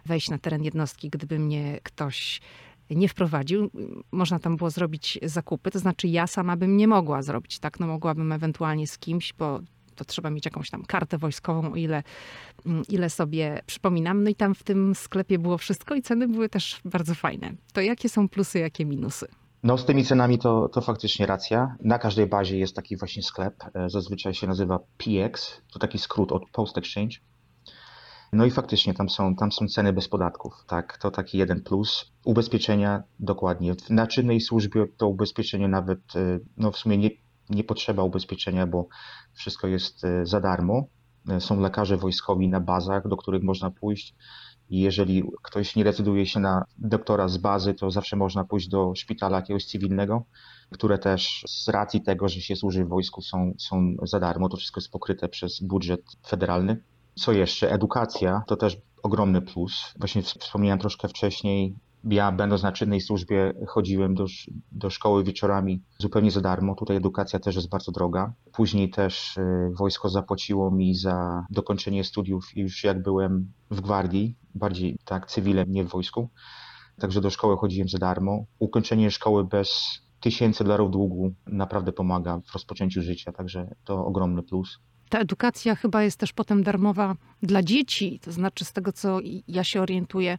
wejść na teren jednostki, gdyby mnie ktoś nie wprowadził. Można tam było zrobić zakupy, to znaczy ja sama bym nie mogła zrobić, tak? No mogłabym ewentualnie z kimś, bo to trzeba mieć jakąś tam kartę wojskową, o ile, mm, ile sobie przypominam. No i tam w tym sklepie było wszystko i ceny były też bardzo fajne. To jakie są plusy, jakie minusy? No z tymi cenami to, to faktycznie racja. Na każdej bazie jest taki właśnie sklep, e, zazwyczaj się nazywa PX, to taki skrót od Post Exchange. No i faktycznie tam są, tam są ceny bez podatków, tak, to taki jeden plus. Ubezpieczenia dokładnie. Na czynnej służbie to ubezpieczenie nawet, e, no w sumie nie, nie potrzeba ubezpieczenia, bo wszystko jest e, za darmo. E, są lekarze wojskowi na bazach, do których można pójść. I jeżeli ktoś nie decyduje się na doktora z bazy, to zawsze można pójść do szpitala jakiegoś cywilnego, które też z racji tego, że się służy w wojsku, są, są za darmo. To wszystko jest pokryte przez budżet federalny. Co jeszcze? Edukacja to też ogromny plus. Właśnie wspomniałem troszkę wcześniej, ja będąc na czynnej służbie chodziłem do, do szkoły wieczorami zupełnie za darmo. Tutaj edukacja też jest bardzo droga. Później też y, wojsko zapłaciło mi za dokończenie studiów już jak byłem w gwardii, bardziej tak cywilem, nie w wojsku. Także do szkoły chodziłem za darmo. Ukończenie szkoły bez tysięcy dolarów długu naprawdę pomaga w rozpoczęciu życia, także to ogromny plus ta edukacja chyba jest też potem darmowa dla dzieci. To znaczy, z tego co ja się orientuję,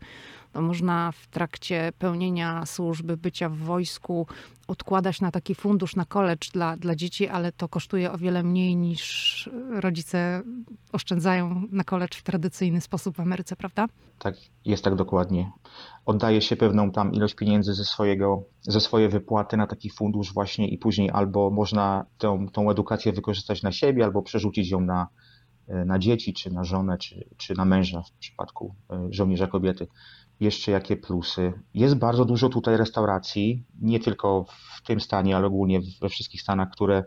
to można w trakcie pełnienia służby, bycia w wojsku, odkładać na taki fundusz na college dla, dla dzieci, ale to kosztuje o wiele mniej niż rodzice oszczędzają na college w tradycyjny sposób w Ameryce, prawda? Tak, jest tak dokładnie. Oddaje się pewną tam ilość pieniędzy ze, swojego, ze swojej wypłaty na taki fundusz właśnie i później albo można tą, tą edukację wykorzystać na siebie, albo przerzucić ją na, na dzieci, czy na żonę, czy, czy na męża w przypadku e, żołnierza kobiety jeszcze jakie plusy. Jest bardzo dużo tutaj restauracji, nie tylko w tym stanie, ale ogólnie we wszystkich stanach, które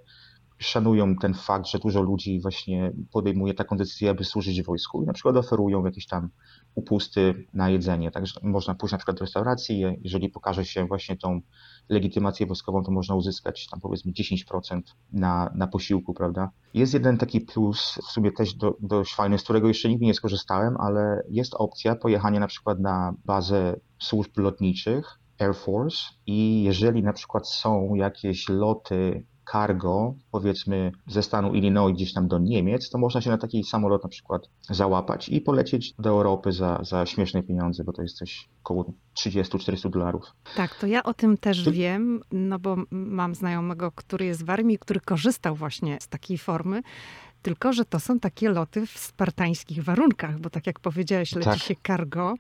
szanują ten fakt, że dużo ludzi właśnie podejmuje taką decyzję, aby służyć wojsku i na przykład oferują jakieś tam upusty na jedzenie. Także można pójść na przykład do restauracji, jeżeli pokaże się właśnie tą legitymację wojskową, to można uzyskać tam powiedzmy 10% na, na posiłku, prawda? Jest jeden taki plus, w sumie też do, dość fajny, z którego jeszcze nigdy nie skorzystałem, ale jest opcja pojechania na przykład na bazę służb lotniczych, Air Force i jeżeli na przykład są jakieś loty cargo, powiedzmy ze stanu Illinois gdzieś tam do Niemiec, to można się na taki samolot na przykład załapać i polecieć do Europy za, za śmieszne pieniądze, bo to jest coś około 30-400 dolarów. Tak, to ja o tym też wiem, no bo mam znajomego, który jest w armii, który korzystał właśnie z takiej formy. Tylko, że to są takie loty w spartańskich warunkach, bo tak jak powiedziałeś, leci tak. się cargo.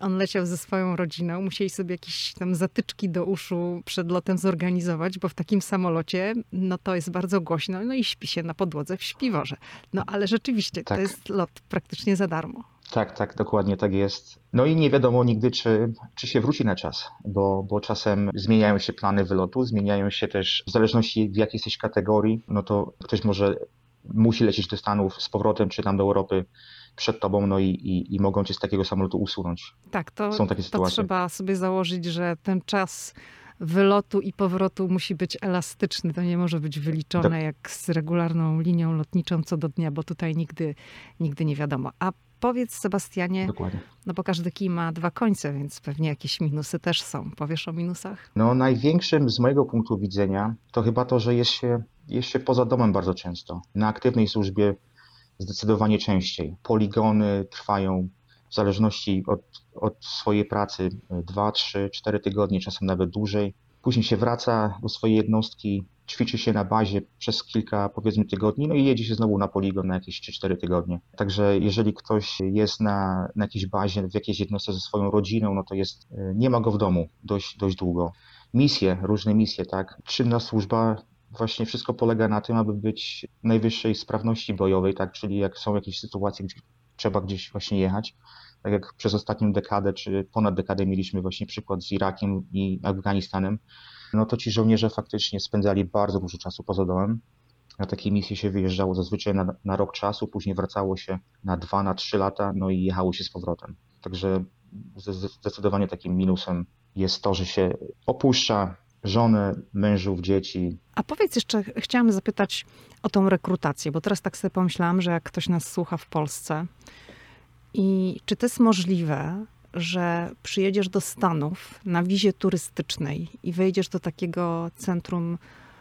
On leciał ze swoją rodziną, musieli sobie jakieś tam zatyczki do uszu przed lotem zorganizować, bo w takim samolocie, no to jest bardzo głośno, no i śpi się na podłodze w śpiworze. No ale rzeczywiście, tak. to jest lot praktycznie za darmo. Tak, tak, dokładnie tak jest. No i nie wiadomo nigdy, czy, czy się wróci na czas, bo, bo czasem zmieniają się plany wylotu, zmieniają się też, w zależności w jakiej jesteś kategorii, no to ktoś może musi lecieć do Stanów z powrotem, czy tam do Europy przed tobą, no i, i, i mogą cię z takiego samolotu usunąć. Tak, to, Są takie to trzeba sobie założyć, że ten czas wylotu i powrotu musi być elastyczny. To nie może być wyliczone tak. jak z regularną linią lotniczą co do dnia, bo tutaj nigdy, nigdy nie wiadomo. A powiedz Sebastianie, Dokładnie. no bo każdy kij ma dwa końce, więc pewnie jakieś minusy też są. Powiesz o minusach? No największym z mojego punktu widzenia to chyba to, że jest się się poza domem bardzo często. Na aktywnej służbie zdecydowanie częściej. Poligony trwają w zależności od, od swojej pracy 2, 3, 4 tygodnie, czasem nawet dłużej. później się wraca do swojej jednostki, ćwiczy się na bazie przez kilka, powiedzmy, tygodni, no i jedzie się znowu na poligon na jakieś 3-4 tygodnie. Także jeżeli ktoś jest na, na jakiejś bazie, w jakiejś jednostce ze swoją rodziną, no to jest, e, nie ma go w domu dość, dość długo. Misje, różne misje, tak. Czynna służba właśnie wszystko polega na tym, aby być najwyższej sprawności bojowej, tak, czyli jak są jakieś sytuacje, gdzie trzeba gdzieś właśnie jechać, tak jak przez ostatnią dekadę, czy ponad dekadę mieliśmy właśnie przykład z Irakiem i Afganistanem, no to ci żołnierze faktycznie spędzali bardzo dużo czasu poza domem. Na takie misje się wyjeżdżało zazwyczaj na, na rok czasu, później wracało się na dwa, na trzy lata, no i jechało się z powrotem. Także zdecydowanie takim minusem jest to, że się opuszcza żonę, mężów, dzieci. A powiedz jeszcze, chciałam zapytać o tą rekrutację, bo teraz tak sobie pomyślałam, że jak ktoś nas słucha w Polsce i czy to jest możliwe, że przyjedziesz do Stanów na wizie turystycznej i wejdziesz do takiego centrum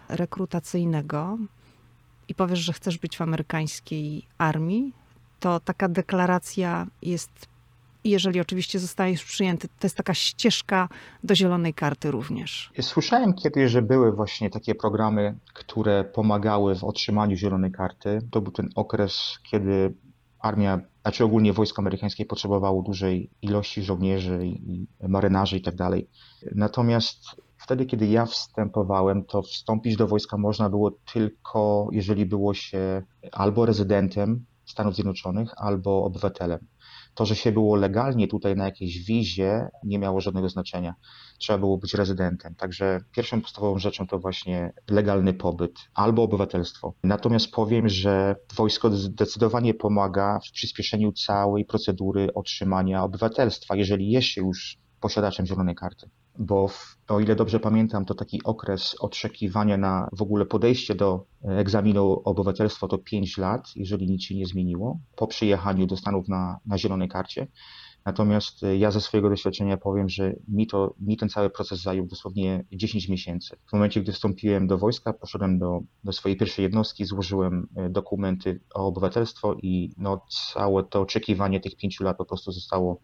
rekrutacyjnego i powiesz, że chcesz być w amerykańskiej armii, to taka deklaracja jest, jeżeli oczywiście zostajesz przyjęty, to jest taka ścieżka do zielonej karty również. Słyszałem kiedyś, że były właśnie takie programy, które pomagały w otrzymaniu zielonej karty. To był ten okres, kiedy armia znaczy ogólnie wojsko amerykańskie potrzebowało dużej ilości żołnierzy i marynarzy i tak dalej. Natomiast wtedy, kiedy ja wstępowałem, to wstąpić do wojska można było tylko, jeżeli było się albo rezydentem Stanów Zjednoczonych, albo obywatelem. To, że się było legalnie tutaj na jakiejś wizie, nie miało żadnego znaczenia. Trzeba było być rezydentem. Także pierwszą podstawową rzeczą to właśnie legalny pobyt albo obywatelstwo. Natomiast powiem, że wojsko zdecydowanie pomaga w przyspieszeniu całej procedury otrzymania obywatelstwa, jeżeli jest się już posiadaczem zielonej karty. Bo w, o ile dobrze pamiętam, to taki okres oczekiwania na w ogóle podejście do egzaminu o obywatelstwo to 5 lat, jeżeli nic się nie zmieniło, po przyjechaniu do Stanów na, na zielonej karcie. Natomiast ja ze swojego doświadczenia powiem, że mi, to, mi ten cały proces zajął dosłownie 10 miesięcy. W momencie, gdy wstąpiłem do wojska, poszedłem do, do swojej pierwszej jednostki, złożyłem e, dokumenty o obywatelstwo i no, całe to oczekiwanie tych pięciu lat po prostu zostało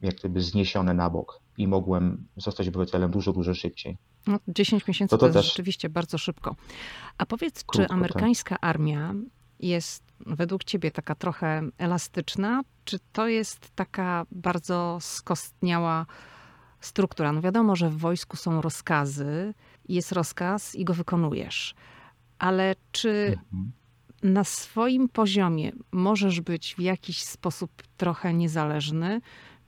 jak gdyby zniesione na bok i mogłem zostać obywatelem dużo, dużo szybciej. No, 10 miesięcy to, to, to jest rzeczywiście bardzo szybko. A powiedz, krótko, czy tak. amerykańska tak. armia jest według ciebie taka trochę elastyczna, czy to jest taka bardzo skostniała struktura? No wiadomo, że w wojsku są rozkazy, jest rozkaz i go wykonujesz. Ale czy mhm. na swoim poziomie możesz być w jakiś sposób trochę niezależny?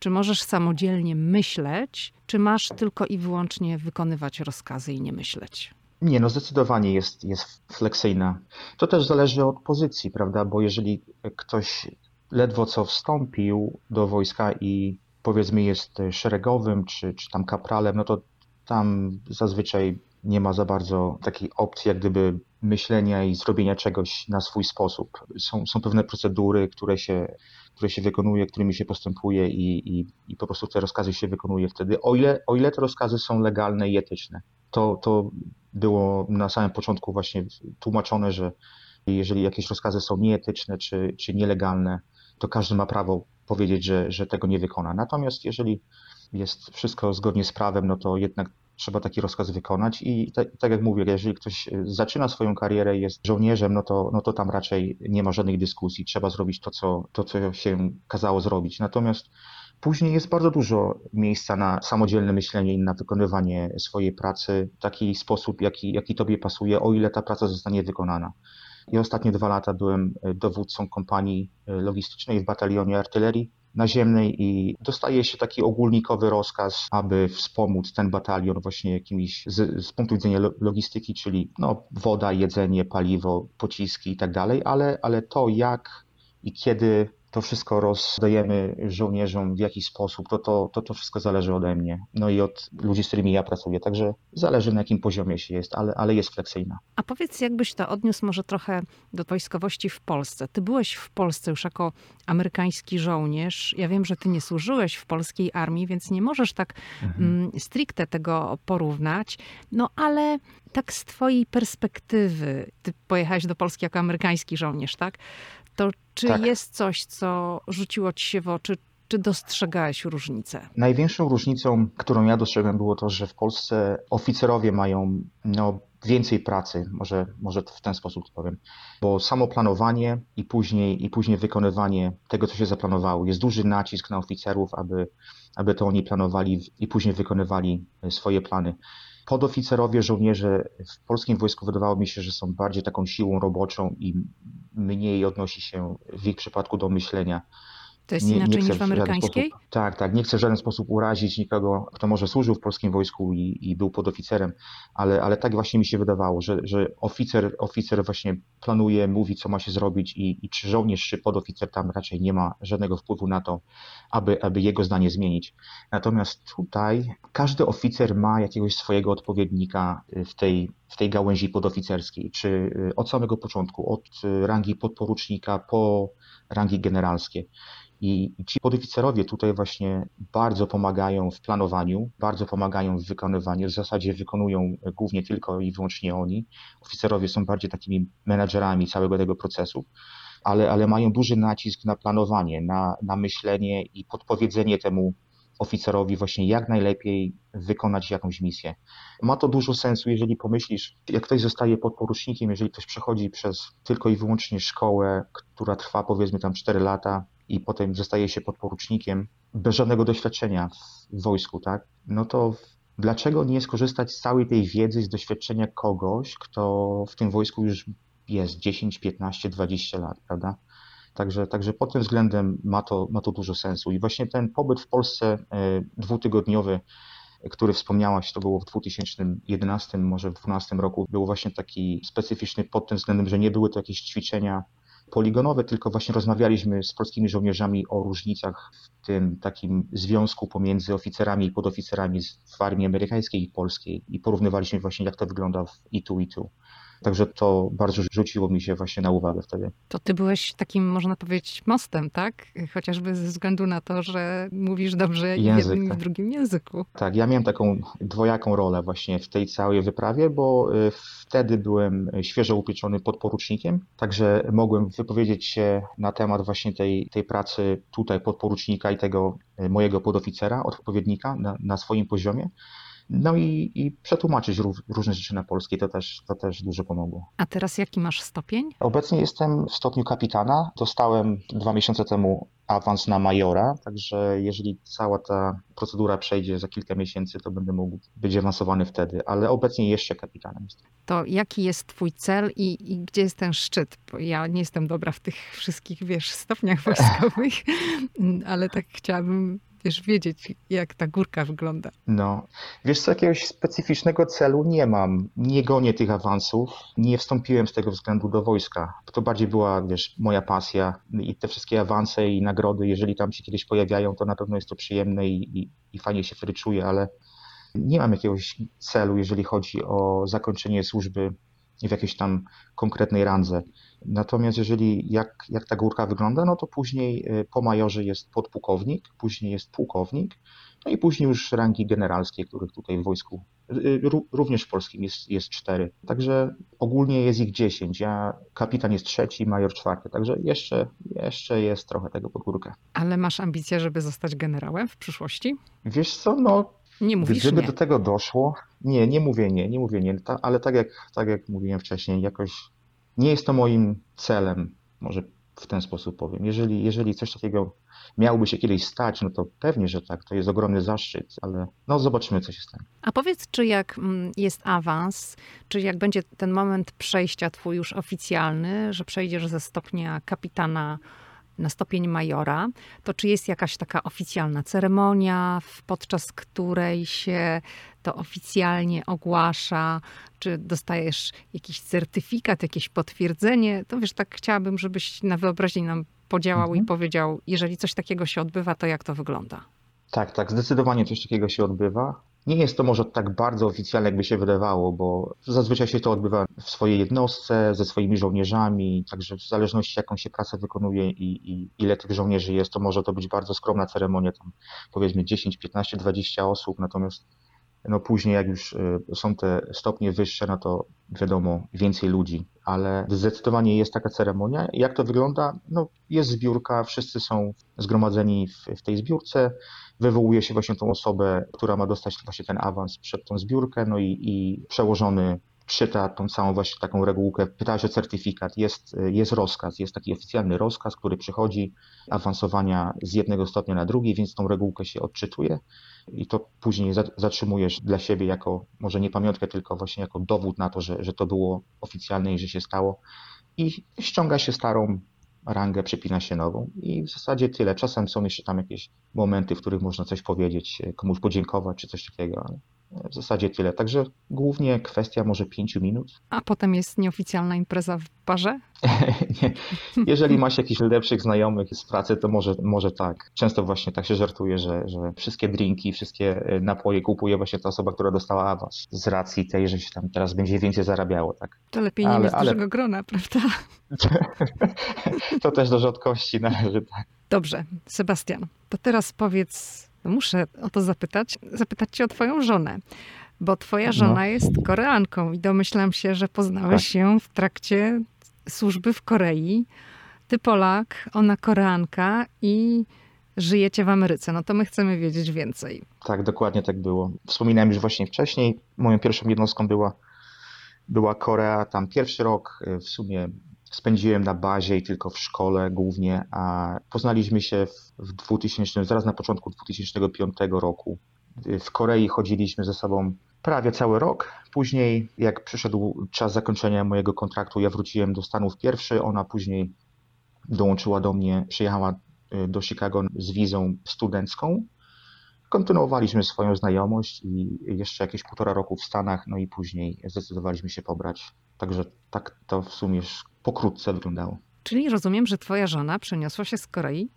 Czy możesz samodzielnie myśleć, czy masz tylko i wyłącznie wykonywać rozkazy i nie myśleć? Nie, no zdecydowanie jest, jest fleksyjna. To też zależy od pozycji, prawda? Bo jeżeli ktoś ledwo co wstąpił do wojska i powiedzmy jest szeregowym czy, czy tam kapralem, no to tam zazwyczaj nie ma za bardzo takiej opcji, jak gdyby myślenia i zrobienia czegoś na swój sposób. Są, są pewne procedury, które się, które się wykonuje, którymi się postępuje i, i, i po prostu te rozkazy się wykonuje wtedy, o ile, o ile te rozkazy są legalne i etyczne. To, to było na samym początku właśnie tłumaczone, że jeżeli jakieś rozkazy są nieetyczne czy, czy nielegalne, to każdy ma prawo powiedzieć, że, że tego nie wykona. Natomiast jeżeli jest wszystko zgodnie z prawem, no to jednak trzeba taki rozkaz wykonać i tak, tak jak mówię, jeżeli ktoś zaczyna swoją karierę, jest żołnierzem, no to, no to tam raczej nie ma żadnych dyskusji, trzeba zrobić to co, to, co się kazało zrobić. Natomiast Później jest bardzo dużo miejsca na samodzielne myślenie i na wykonywanie swojej pracy w taki sposób, jaki, jaki tobie pasuje, o ile ta praca zostanie wykonana. I ostatnie dwa lata byłem dowódcą kompanii logistycznej w batalionie artylerii naziemnej i dostaje się taki ogólnikowy rozkaz, aby wspomóc ten batalion właśnie jakimiś z, z punktu widzenia logistyki, czyli no, woda, jedzenie, paliwo, pociski i tak dalej, ale, ale to jak i kiedy to wszystko rozdajemy żołnierzom w jakiś sposób, to, to, to, to wszystko zależy ode mnie, no i od ludzi, z którymi ja pracuję, także zależy na jakim poziomie się jest, ale, ale jest fleksyjna. A powiedz, jakbyś to odniósł może trochę do wojskowości w Polsce. Ty byłeś w Polsce już jako amerykański żołnierz. Ja wiem, że ty nie służyłeś w polskiej armii, więc nie możesz tak mhm. mm, stricte tego porównać, no ale tak z twojej perspektywy, ty pojechałeś do Polski jako amerykański żołnierz, tak? To czy tak. jest coś, co rzuciło ci się w oczy? Czy dostrzegałeś różnicę? Największą różnicą, którą ja dostrzegłem, było to, że w Polsce oficerowie mają no, więcej pracy, może, może w ten sposób to powiem, bo samo planowanie i później, i później wykonywanie tego, co się zaplanowało. Jest duży nacisk na oficerów, aby, aby to oni planowali i później wykonywali swoje plany. Podoficerowie, żołnierze w polskim wojsku wydawało mi się, że są bardziej taką siłą roboczą i mniej odnosi się w ich przypadku do myślenia. To jest nie, inaczej nie niż w amerykańskiej? Sposób, tak, tak. Nie chcę w żaden sposób urazić nikogo, kto może służył w polskim wojsku i, i był podoficerem, ale, ale tak właśnie mi się wydawało, że, że oficer, oficer właśnie planuje, mówi, co ma się zrobić i, i czy żołnierz, czy podoficer tam raczej nie ma żadnego wpływu na to, aby, aby jego zdanie zmienić. Natomiast tutaj każdy oficer ma jakiegoś swojego odpowiednika w tej, w tej gałęzi podoficerskiej, czy y, od samego początku, od y, rangi podporucznika po rangi generalskie. I ci podoficerowie tutaj właśnie bardzo pomagają w planowaniu, bardzo pomagają w wykonywaniu. W zasadzie wykonują głównie tylko i wyłącznie oni. Oficerowie są bardziej takimi menadżerami całego tego procesu, ale, ale mają duży nacisk na planowanie, na, na myślenie i podpowiedzenie temu oficerowi właśnie jak najlepiej wykonać jakąś misję. Ma to dużo sensu, jeżeli pomyślisz, jak ktoś zostaje podporucznikiem, jeżeli ktoś przechodzi przez tylko i wyłącznie szkołę, która trwa powiedzmy tam 4 lata, i potem zostaje się podporucznikiem bez żadnego doświadczenia w wojsku, tak? No to dlaczego nie skorzystać z całej tej wiedzy, z doświadczenia kogoś, kto w tym wojsku już jest 10, 15, 20 lat, prawda? Także, także pod tym względem ma to, ma to dużo sensu. I właśnie ten pobyt w Polsce e, dwutygodniowy, który wspomniałaś, to było w 2011, może w 2012 roku, był właśnie taki specyficzny pod tym względem, że nie były to jakieś ćwiczenia poligonowe, tylko właśnie rozmawialiśmy z polskimi żołnierzami o różnicach w tym takim związku pomiędzy oficerami i podoficerami w armii amerykańskiej i polskiej i porównywaliśmy właśnie jak to wygląda w i tu i tu. Także to bardzo rzuciło mi się właśnie na uwagę wtedy. To ty byłeś takim, można powiedzieć, mostem, tak? Chociażby ze względu na to, że mówisz dobrze Język, w jednym tak. i w drugim języku. Tak, ja miałem taką dwojaką rolę właśnie w tej całej wyprawie, bo y, wtedy byłem świeżo upieczony podporucznikiem, także mogłem wypowiedzieć się na temat właśnie tej, tej pracy tutaj podporucznika i tego y, mojego podoficera, odpowiednika na, na swoim poziomie. No i, i przetłumaczyć różne rzeczy na polski, to też, to też dużo pomogło. A teraz jaki masz stopień? Obecnie jestem w stopniu kapitana. Dostałem dwa miesiące temu awans na majora, także jeżeli cała ta procedura przejdzie za kilka miesięcy, to będę mógł być awansowany wtedy, ale obecnie jeszcze kapitanem jestem. To jaki jest twój cel i, i gdzie jest ten szczyt? Bo ja nie jestem dobra w tych wszystkich, wiesz, stopniach wojskowych, ale tak chciałabym wiesz, wiedzieć, jak ta górka wygląda. No, wiesz co, jakiegoś specyficznego celu nie mam. Nie gonię tych awansów, nie wstąpiłem z tego względu do wojska. To bardziej była, wiesz, moja pasja i te wszystkie awanse i nagrody, jeżeli tam się kiedyś pojawiają, to na pewno jest to przyjemne i, i, i fajnie się wtedy czuję, ale nie mam jakiegoś celu, jeżeli chodzi o zakończenie służby w jakiejś tam konkretnej randze. Natomiast jeżeli jak, jak ta górka wygląda, no to później y, po majorze jest podpułkownik, później jest pułkownik, no i później już rangi generalskie, których tutaj w wojsku, y, y, również w polskim jest, jest cztery. Także ogólnie jest ich dziesięć. Ja, kapitan jest trzeci, major czwarty, także jeszcze, jeszcze jest trochę tego pod górkę. Ale masz ambicje, żeby zostać generałem w przyszłości? Wiesz co, no nie mówisz Gdyby nie. do tego doszło, nie, nie mówię nie, nie mówię nie, ale tak jak, tak jak mówiłem wcześniej, jakoś nie jest to moim celem, może w ten sposób powiem. Jeżeli, jeżeli coś takiego miałoby się kiedyś stać, no to pewnie, że tak, to jest ogromny zaszczyt, ale no zobaczymy, co się stanie. A powiedz, czy jak mm, jest awans, czy jak będzie ten moment przejścia twój już oficjalny, że przejdziesz ze stopnia kapitana na stopień majora, to czy jest jakaś taka oficjalna ceremonia, podczas której się to oficjalnie ogłasza, czy dostajesz jakiś certyfikat, jakieś potwierdzenie? To wiesz, tak chciałabym, żebyś na wyobraźni nam podziałał mhm. i powiedział, jeżeli coś takiego się odbywa, to jak to wygląda? Tak, tak, zdecydowanie coś takiego się odbywa. Nie jest to może tak bardzo oficjalne, jakby się wydawało, bo zazwyczaj się to odbywa w swojej jednostce, ze swoimi żołnierzami, także w zależności jaką się pracę wykonuje i, i ile tych żołnierzy jest, to może to być bardzo skromna ceremonia, tam powiedzmy 10, 15, 20 osób, natomiast No później jak już y, są te stopnie wyższe, no to wiadomo, więcej ludzi, ale zdecydowanie jest taka ceremonia. Jak to wygląda? No jest zbiórka, wszyscy są zgromadzeni w, w tej zbiórce, wywołuje się właśnie tą osobę, która ma dostać właśnie ten awans przed tą zbiórkę, no i, i przełożony czyta tą całą właśnie taką regułkę, pytałeś o certyfikat, jest, jest rozkaz, jest taki oficjalny rozkaz, który przychodzi awansowania z jednego stopnia na drugi, więc tą regułkę się odczytuje i to później zatrzymujesz dla siebie jako, może nie pamiątkę, tylko właśnie jako dowód na to, że, że to było oficjalne i że się stało. I ściąga się starą rangę, przypina się nową i w zasadzie tyle. Czasem są jeszcze tam jakieś momenty, w których można coś powiedzieć, komuś podziękować czy coś takiego, ale w zasadzie tyle. Także głównie kwestia może pięciu minut. A potem jest nieoficjalna impreza w barze? nie. Jeżeli masz jakichś lepszych znajomych z pracy, to może, może tak. Często właśnie tak się żartuje, że, że wszystkie drinki, wszystkie e, napoje kupuje właśnie ta osoba, która dostała awans. Z racji tej, że się tam teraz będzie więcej zarabiało. Tak. To lepiej nie ale, mieć ale... dużego grona, prawda? to też do rzadkości należy, tak. Dobrze, Sebastian, to teraz powiedz muszę o to zapytać, zapytać cię o twoją żonę. Bo twoja no. żona no. jest Koreanką i domyślam się, że poznałeś tak. się w trakcie służby w Korei. Ty Polak, ona Koreanka i żyjecie w Ameryce. No to my chcemy wiedzieć więcej. Tak, dokładnie tak było. Wspominałem już właśnie wcześniej, moją pierwszą jednostką była, była Korea. Tam pierwszy rok y, w sumie spędziłem na bazie i tylko w szkole głównie, a poznaliśmy się w 2000, zaraz na początku 2005 roku. W Korei chodziliśmy ze sobą prawie cały rok. Później, jak przyszedł czas zakończenia mojego kontraktu, ja wróciłem do Stanów pierwszy, ona później dołączyła do mnie, przyjechała y, do Chicago z wizą studencką. Kontynuowaliśmy swoją znajomość i jeszcze jakieś półtora roku w Stanach, no i później zdecydowaliśmy się pobrać. Także tak to w sumie pokrótce wyglądało. Czyli rozumiem, że twoja żona przeniosła się z Korei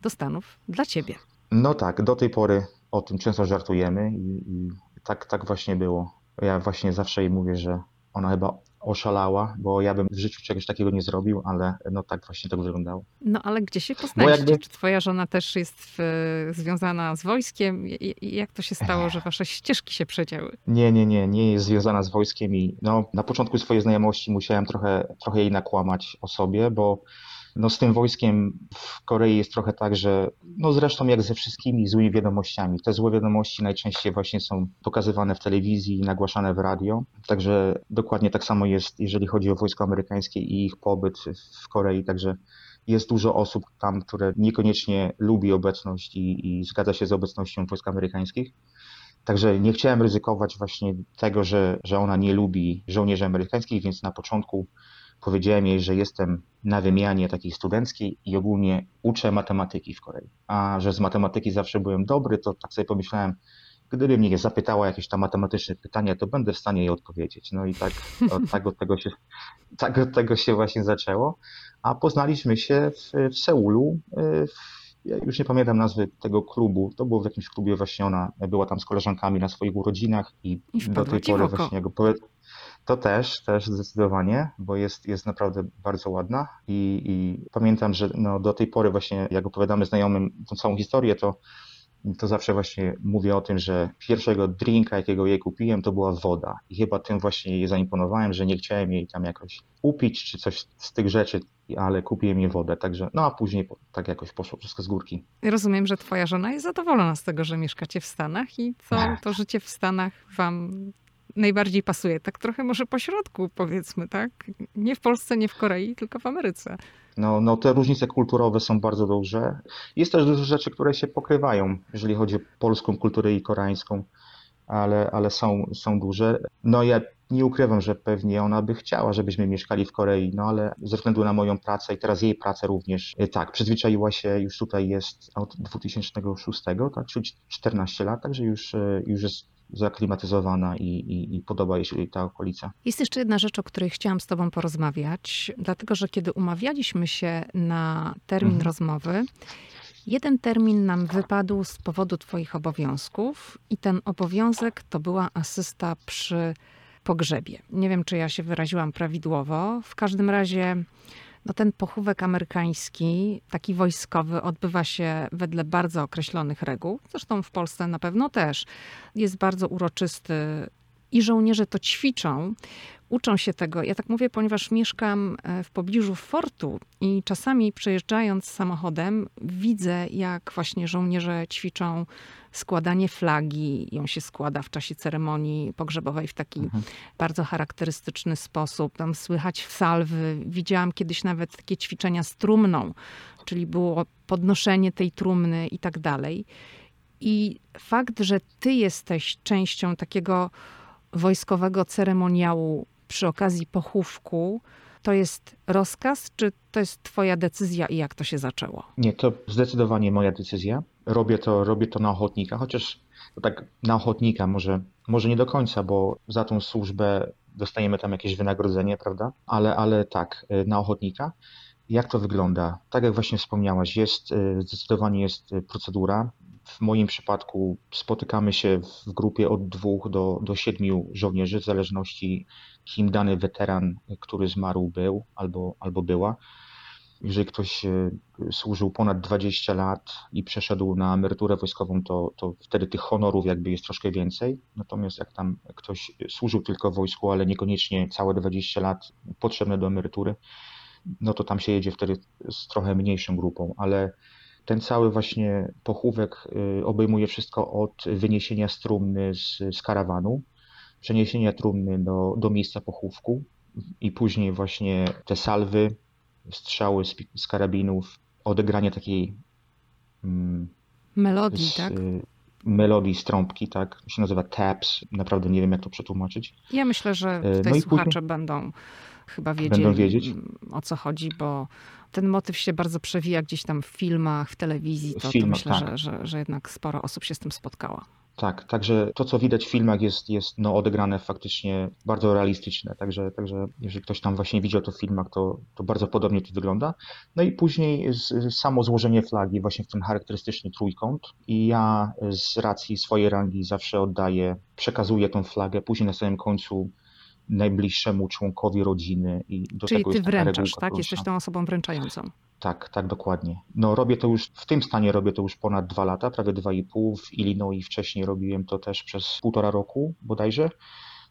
do Stanów dla ciebie. No tak, do tej pory o tym często żartujemy i, i tak, tak właśnie było. Ja właśnie zawsze jej mówię, że ona chyba oszalała, bo ja bym w życiu czegoś takiego nie zrobił, ale no tak właśnie to wyglądało. No ale gdzie się poznaliście? Jakby... Czy twoja żona też jest w, związana z wojskiem? I, jak to się stało, że wasze ścieżki się przecięły? Nie, nie, nie, nie jest związana z wojskiem i no, na początku swojej znajomości musiałem trochę, trochę jej nakłamać o sobie, bo no z tym wojskiem w Korei jest trochę tak, że no zresztą jak ze wszystkimi złymi wiadomościami. Te złe wiadomości najczęściej właśnie są pokazywane w telewizji i nagłaszane w radio. Także dokładnie tak samo jest, jeżeli chodzi o wojsko amerykańskie i ich pobyt w Korei. Także jest dużo osób tam, które niekoniecznie lubi obecność i, i zgadza się z obecnością wojsk amerykańskich. Także nie chciałem ryzykować właśnie tego, że, że ona nie lubi żołnierzy amerykańskich, więc na początku Powiedziałem jej, że jestem na wymianie takiej studenckiej i ogólnie uczę matematyki w Korei. A że z matematyki zawsze byłem dobry, to tak sobie pomyślałem, gdyby mnie zapytała jakieś tam matematyczne pytania, to będę w stanie jej odpowiedzieć. No i tak, od, tak, od, tego, się, tak od tego się właśnie zaczęło. A poznaliśmy się w, w Seulu. W, ja już nie pamiętam nazwy tego klubu. To było w jakimś klubie właśnie ona była tam z koleżankami na swoich urodzinach i, I do tej pory właśnie go to też, też zdecydowanie, bo jest, jest naprawdę bardzo ładna i, i pamiętam, że no do tej pory właśnie jak opowiadamy znajomym tą całą historię, to, to zawsze właśnie mówię o tym, że pierwszego drinka, jakiego jej kupiłem, to była woda. I chyba tym właśnie jej zaimponowałem, że nie chciałem jej tam jakoś upić czy coś z tych rzeczy, ale kupiłem jej wodę, także no a później tak jakoś poszło wszystko z górki. Rozumiem, że twoja żona jest zadowolona z tego, że mieszkacie w Stanach i co to życie w Stanach wam najbardziej pasuje. Tak trochę może po środku powiedzmy, tak? Nie w Polsce, nie w Korei, tylko w Ameryce. No, no te różnice kulturowe są bardzo duże. Jest też dużo rzeczy, które się pokrywają, jeżeli chodzi o polską kulturę i koreańską, ale, ale są, są duże. No ja nie ukrywam, że pewnie ona by chciała, żebyśmy mieszkali w Korei, no ale ze względu na moją pracę i teraz jej pracę również, e, tak, przyzwyczaiła się, już tutaj jest od 2006, tak, czyli 14 lat, także już, e, już jest zaklimatyzowana i, i, i, podoba jej się ta okolica. Jest jeszcze jedna rzecz, o której chciałam z Tobą porozmawiać, dlatego że kiedy umawialiśmy się na termin mhm. rozmowy, jeden termin nam wypadł z powodu Twoich obowiązków, i ten obowiązek to była asysta przy pogrzebie. Nie wiem, czy ja się wyraziłam prawidłowo. W każdym razie No ten pochówek amerykański, taki wojskowy, odbywa się wedle bardzo określonych reguł. Zresztą w Polsce na pewno też. Jest bardzo uroczysty i żołnierze to ćwiczą, uczą się tego. Ja tak mówię, ponieważ mieszkam e, w pobliżu fortu i czasami przejeżdżając samochodem widzę, jak właśnie żołnierze ćwiczą składanie flagi. Ją się składa w czasie ceremonii pogrzebowej w taki mhm. bardzo charakterystyczny sposób. Tam słychać salwy. Widziałam kiedyś nawet takie ćwiczenia z trumną, czyli było podnoszenie tej trumny i tak dalej. I fakt, że ty jesteś częścią takiego wojskowego ceremoniału przy okazji pochówku, to jest rozkaz, czy to jest twoja decyzja i jak to się zaczęło? Nie, to zdecydowanie moja decyzja. Robię to, robię to na ochotnika, chociaż to tak na ochotnika może, może nie do końca, bo za tą służbę dostajemy tam jakieś wynagrodzenie, prawda? Ale, ale tak, y, na ochotnika. Jak to wygląda? Tak jak właśnie wspomniałaś, jest y, zdecydowanie jest y, procedura. W moim przypadku spotykamy się w grupie od dwóch do, do siedmiu żołnierzy, w zależności kim dany weteran, który zmarł był albo, albo była. Jeżeli ktoś e, służył ponad 20 lat i przeszedł na emeryturę wojskową, to, to wtedy tych honorów jakby jest troszkę więcej. Natomiast jak tam ktoś służył tylko w wojsku, ale niekoniecznie całe 20 lat potrzebne do emerytury, no to tam się jedzie wtedy z trochę mniejszą grupą, ale ten cały właśnie pochówek y, obejmuje wszystko od wyniesienia strumny z, z karawanu, przeniesienia trumny do, do miejsca pochówku i później właśnie te salwy, strzały z, z karabinów, odegranie takiej mm, melodii, z, tak? Melodii z trąbki, tak? To się nazywa taps. Naprawdę nie wiem, jak to przetłumaczyć. Ja myślę, że e, tutaj no słuchacze później... będą chyba wiedzieli, wiedzieć. o co chodzi, bo ten motyw się bardzo przewija gdzieś tam w filmach, w telewizji. To, w filmach, to myślę, tak. że, że, że jednak sporo osób się z tym spotkało. Tak, także to, co widać w filmach, jest, jest no, odegrane faktycznie bardzo realistyczne. Także, także jeżeli ktoś tam właśnie widział to w filmach, to, to bardzo podobnie to wygląda. No i później z, samo złożenie flagi właśnie w ten charakterystyczny trójkąt. I ja z racji swojej rangi zawsze oddaję, przekazuję tą flagę. Później na samym końcu najbliższemu członkowi rodziny. I do Czyli tego ty wręczasz, tak? Jesteś tą osobą wręczającą. Tak, tak, dokładnie. No robię to już, w tym stanie robię to już ponad dwa lata, prawie dwa i pół. W Illinois wcześniej robiłem to też przez półtora roku bodajże.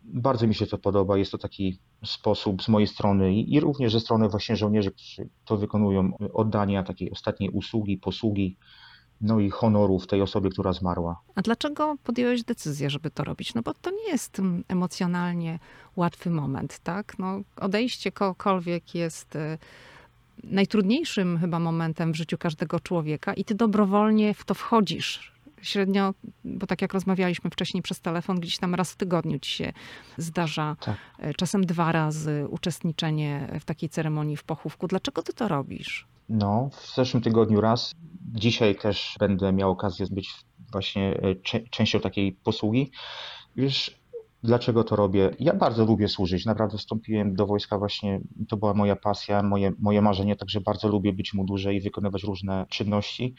Bardzo mi się to podoba. Jest to taki sposób z mojej strony i, również ze strony właśnie żołnierzy, którzy to wykonują, oddania takiej ostatniej usługi, posługi, no i honorów tej osobie, która zmarła. A dlaczego podjąłeś decyzję, żeby to robić? No bo to nie jest mm, emocjonalnie łatwy moment, tak? No, odejście kogokolwiek jest y, najtrudniejszym chyba momentem w życiu każdego człowieka i ty dobrowolnie w to wchodzisz. Średnio, bo tak jak rozmawialiśmy wcześniej przez telefon, gdzieś tam raz w tygodniu ci się zdarza, tak. E, czasem dwa razy uczestniczenie w takiej ceremonii w pochówku. Dlaczego ty to robisz? No, w zeszłym tygodniu raz. Dzisiaj też będę miał okazję być właśnie e, częścią takiej posługi. Wiesz, Dlaczego to robię? Ja bardzo lubię służyć. Naprawdę wstąpiłem do wojska właśnie, to była moja pasja, moje, moje marzenie, także bardzo lubię być mu dłużej i wykonywać różne czynności.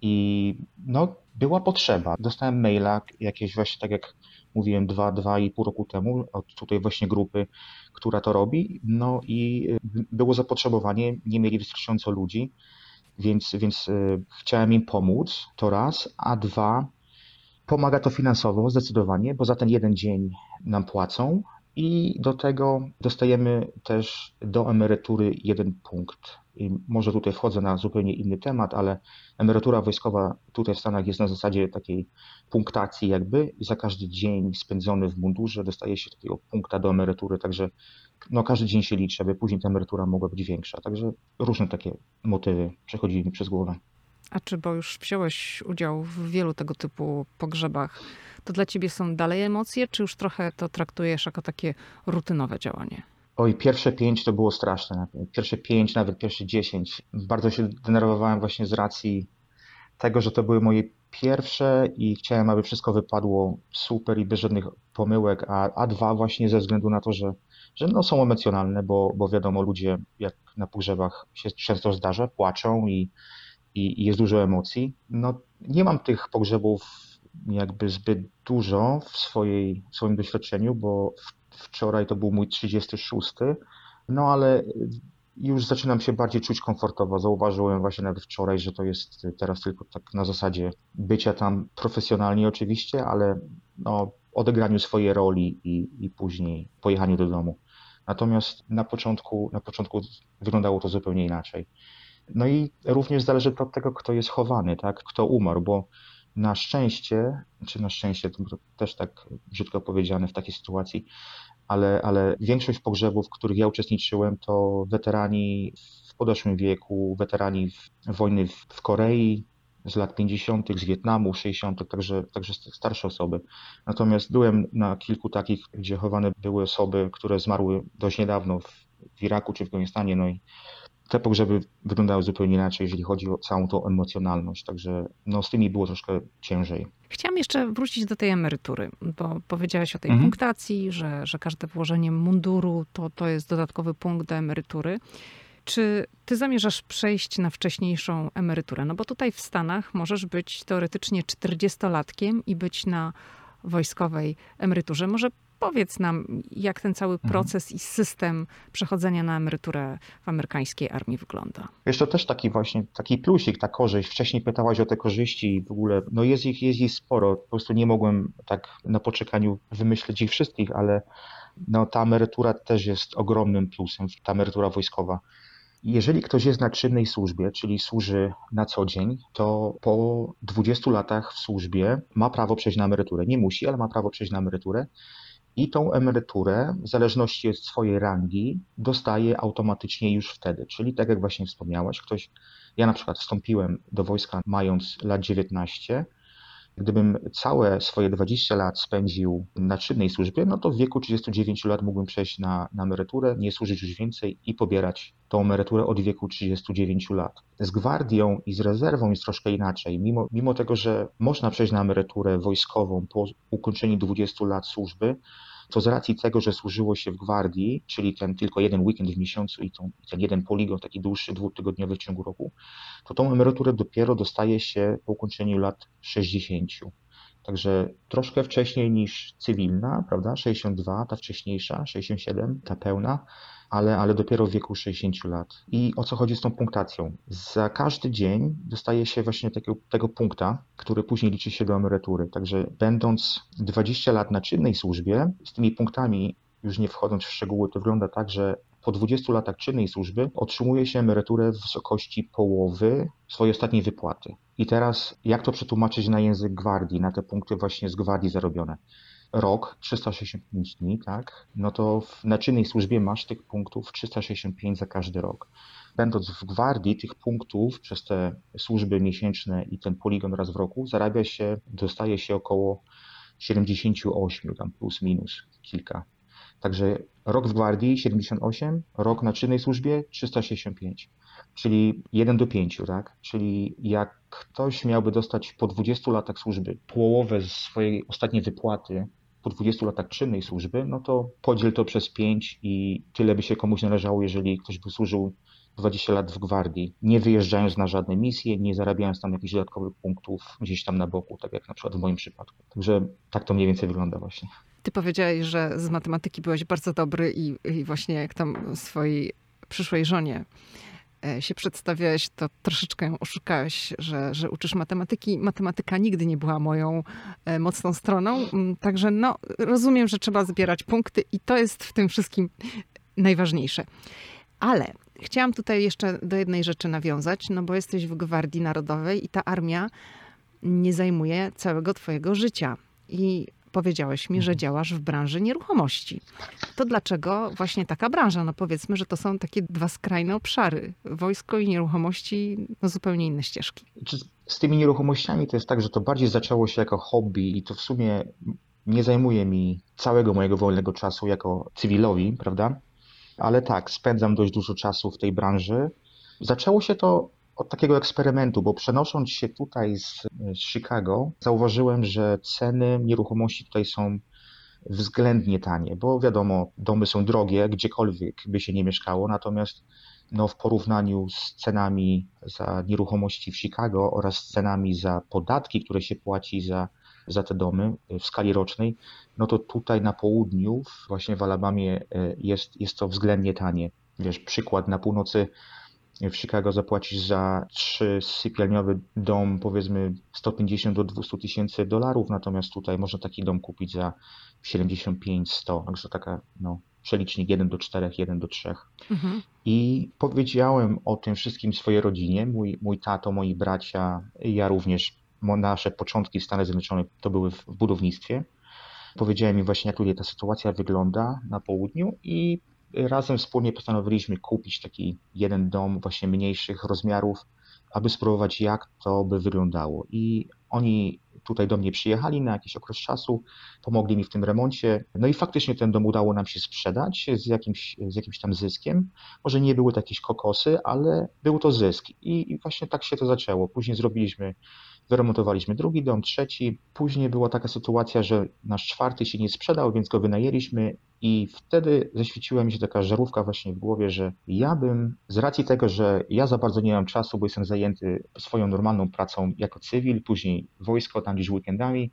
I no, była potrzeba. Dostałem maila jakieś właśnie, tak jak mówiłem, dwa, dwa i pół roku temu od tutaj właśnie grupy, która to robi. No i było zapotrzebowanie, nie mieli wystarczająco ludzi, więc, więc y, chciałem im pomóc, to raz, a dwa, Pomaga to finansowo zdecydowanie, bo za ten jeden dzień nam płacą i do tego dostajemy też do emerytury jeden punkt. I może tutaj wchodzę na zupełnie inny temat, ale emerytura wojskowa tutaj w Stanach jest na zasadzie takiej punktacji jakby i za każdy dzień spędzony w mundurze dostaje się takiego punkta do emerytury, także no każdy dzień się liczy, aby później ta emerytura mogła być większa. Także różne takie motywy przechodzili mi przez głowę. A czy, bo już wziąłeś udział w wielu tego typu pogrzebach, to dla ciebie są dalej emocje, czy już trochę to traktujesz jako takie rutynowe działanie? Oj, pierwsze pięć to było straszne. Pierwsze pięć, nawet pierwsze dziesięć. Bardzo się denerwowałem właśnie z racji tego, że to były moje pierwsze i chciałem, aby wszystko wypadło super i bez żadnych pomyłek, a, a dwa właśnie ze względu na to, że, że no są emocjonalne, bo, bo wiadomo, ludzie jak na pogrzebach się często zdarza, płaczą i i, jest dużo emocji. No, nie mam tych pogrzebów jakby zbyt dużo w, swojej, w swoim doświadczeniu, bo wczoraj to był mój 36, no ale już zaczynam się bardziej czuć komfortowo. Zauważyłem właśnie nawet wczoraj, że to jest teraz tylko tak na zasadzie bycia tam profesjonalnie oczywiście, ale no, odegraniu swojej roli i, i później pojechaniu do domu. Natomiast na początku, na początku wyglądało to zupełnie inaczej. No i również zależy to od tego, kto jest chowany, tak? kto umarł, bo na szczęście, czy na szczęście, to też tak brzydko powiedziane w takiej sytuacji, ale, ale większość pogrzebów, w których ja uczestniczyłem, to weterani w podeszłym wieku, weterani wojny w Korei z lat 50., z Wietnamu, 60., także, także starsze osoby. Natomiast byłem na kilku takich, gdzie chowane były osoby, które zmarły dość niedawno w, Iraku czy w Afganistanie, no i te pogrzeby wyglądały zupełnie inaczej, jeżeli chodzi o całą tą emocjonalność, także no, z tymi było troszkę ciężej. Chciałam jeszcze wrócić do tej emerytury, bo powiedziałaś o tej mhm. punktacji, że, że każde włożenie munduru to, to jest dodatkowy punkt do emerytury. Czy ty zamierzasz przejść na wcześniejszą emeryturę? No bo tutaj w Stanach możesz być teoretycznie 40-latkiem i być na wojskowej emeryturze. Może powiedz nam, jak ten cały mhm. proces mhm. i system przechodzenia na emeryturę w amerykańskiej armii wygląda. Jest to też taki właśnie, taki plusik, ta korzyść. Wcześniej pytałaś o te korzyści i w ogóle, no jest ich, jest ich sporo. Po prostu nie mogłem tak na poczekaniu wymyślić ich wszystkich, ale no, ta emerytura też jest ogromnym plusem, ta emerytura wojskowa. Jeżeli ktoś jest na czynnej służbie, czyli służy na co dzień, to po 20 latach w służbie ma prawo przejść na emeryturę. Nie musi, ale ma prawo przejść na emeryturę i tą emeryturę, w zależności od swojej rangi, dostaje automatycznie już wtedy. Czyli tak jak właśnie wspomniałaś, ktoś, ja na przykład wstąpiłem do wojska mając lat 19, Gdybym całe swoje 20 lat spędził na czynnej służbie, no to w wieku 39 lat mógłbym przejść na, na emeryturę, nie służyć już więcej i pobierać tą emeryturę od wieku 39 lat. Z gwardią i z rezerwą jest troszkę inaczej. Mimo, mimo tego, że można przejść na emeryturę wojskową po ukończeniu 20 lat służby, to z racji tego, że służyło się w gwardii, czyli ten tylko jeden weekend w miesiącu i ten, ten jeden poligon, taki dłuższy, dwutygodniowy w ciągu roku, to tą emeryturę dopiero dostaje się po ukończeniu lat 60. Także troszkę wcześniej niż cywilna, prawda? 62, ta wcześniejsza, 67, ta pełna, ale, ale dopiero w wieku 60 lat. I o co chodzi z tą punktacją? Za każdy dzień dostaje się właśnie tego punkta, który później liczy się do emerytury. Także będąc 20 lat na czynnej służbie, z tymi punktami, już nie wchodząc w szczegóły, to wygląda tak, że po 20 latach czynnej służby otrzymuje się emeryturę w wysokości połowy swojej ostatniej wypłaty. I teraz jak to przetłumaczyć na język gwardii, na te punkty właśnie z gwardii zarobione? rok, 365 dni, tak, no to w, na czynnej służbie masz tych punktów 365 za każdy rok. Będąc w gwardii, tych punktów przez te służby miesięczne i ten poligon raz w roku zarabia się, dostaje się około 78, tam plus minus kilka. Także rok w gwardii 78, rok na czynnej służbie 365, czyli 1 do 5, tak? Czyli jak ktoś miałby dostać po 20 latach służby połowę z swojej ostatniej wypłaty po 20 latach czynnej służby, no to podziel to przez 5 i tyle by się komuś należało, jeżeli ktoś by służył 20 lat w gwardii, nie wyjeżdżając na żadne misje, nie zarabiając tam jakichś dodatkowych punktów gdzieś tam na boku, tak jak na przykład w moim przypadku. Także tak to mniej więcej wygląda właśnie. Ty powiedziałeś, że z matematyki byłeś bardzo dobry i, i właśnie jak tam swojej przyszłej żonie się przedstawiałeś, to troszeczkę ją oszukałeś, że, że uczysz matematyki. Matematyka nigdy nie była moją e, mocną stroną, mm, także no, rozumiem, że trzeba zbierać punkty i to jest w tym wszystkim najważniejsze. Ale chciałam tutaj jeszcze do jednej rzeczy nawiązać, no bo jesteś w Gwardii Narodowej i ta armia nie zajmuje całego twojego życia. I powiedziałeś mi, że mhm. działasz w branży nieruchomości. To dlaczego właśnie taka branża? No powiedzmy, że to są takie dwa skrajne obszary. Wojsko i nieruchomości, no zupełnie inne ścieżki. Z tymi nieruchomościami to jest tak, że to bardziej zaczęło się jako hobby i to w sumie nie zajmuje mi całego mojego wolnego czasu jako cywilowi, prawda? Ale tak, spędzam dość dużo czasu w tej branży. Zaczęło się to od takiego eksperymentu, bo przenosząc się tutaj z, z Chicago, zauważyłem, że ceny nieruchomości tutaj są względnie tanie, bo wiadomo, domy są drogie, gdziekolwiek by się nie mieszkało, natomiast no, w porównaniu z cenami za nieruchomości w Chicago oraz cenami za podatki, które się płaci za, za te domy w skali rocznej, no to tutaj na południu, właśnie w Alabamie, e, jest, jest to względnie tanie. wiesz, przykład na północy w Chicago zapłacisz za trzy sypialniowy dom powiedzmy 150 do 200 tysięcy dolarów, natomiast tutaj można taki dom kupić za 75-100, także taka no, przelicznik 1 do 4, 1 do 3. Mhm. I powiedziałem o tym wszystkim swojej rodzinie, mój, mój tato, moi bracia, ja również, nasze początki w Stanach Zjednoczonych to były w budownictwie. Powiedziałem im właśnie, jak tutaj ta sytuacja wygląda na południu i razem wspólnie postanowiliśmy kupić taki jeden dom właśnie mniejszych rozmiarów, aby spróbować jak to by wyglądało. I oni tutaj do mnie przyjechali na jakiś okres czasu, pomogli mi w tym remoncie. No i faktycznie ten dom udało nam się sprzedać z jakimś, z jakimś tam zyskiem. Może nie były to jakieś kokosy, ale był to zysk. I, I właśnie tak się to zaczęło. Później zrobiliśmy Wyremontowaliśmy drugi dom, trzeci. Później była taka sytuacja, że nasz czwarty się nie sprzedał, więc go wynajęliśmy i wtedy zaświeciła mi się taka żarówka właśnie w głowie, że ja bym, z racji tego, że ja za bardzo nie mam czasu, bo jestem zajęty swoją normalną pracą jako cywil, później wojsko, tam gdzieś weekendami,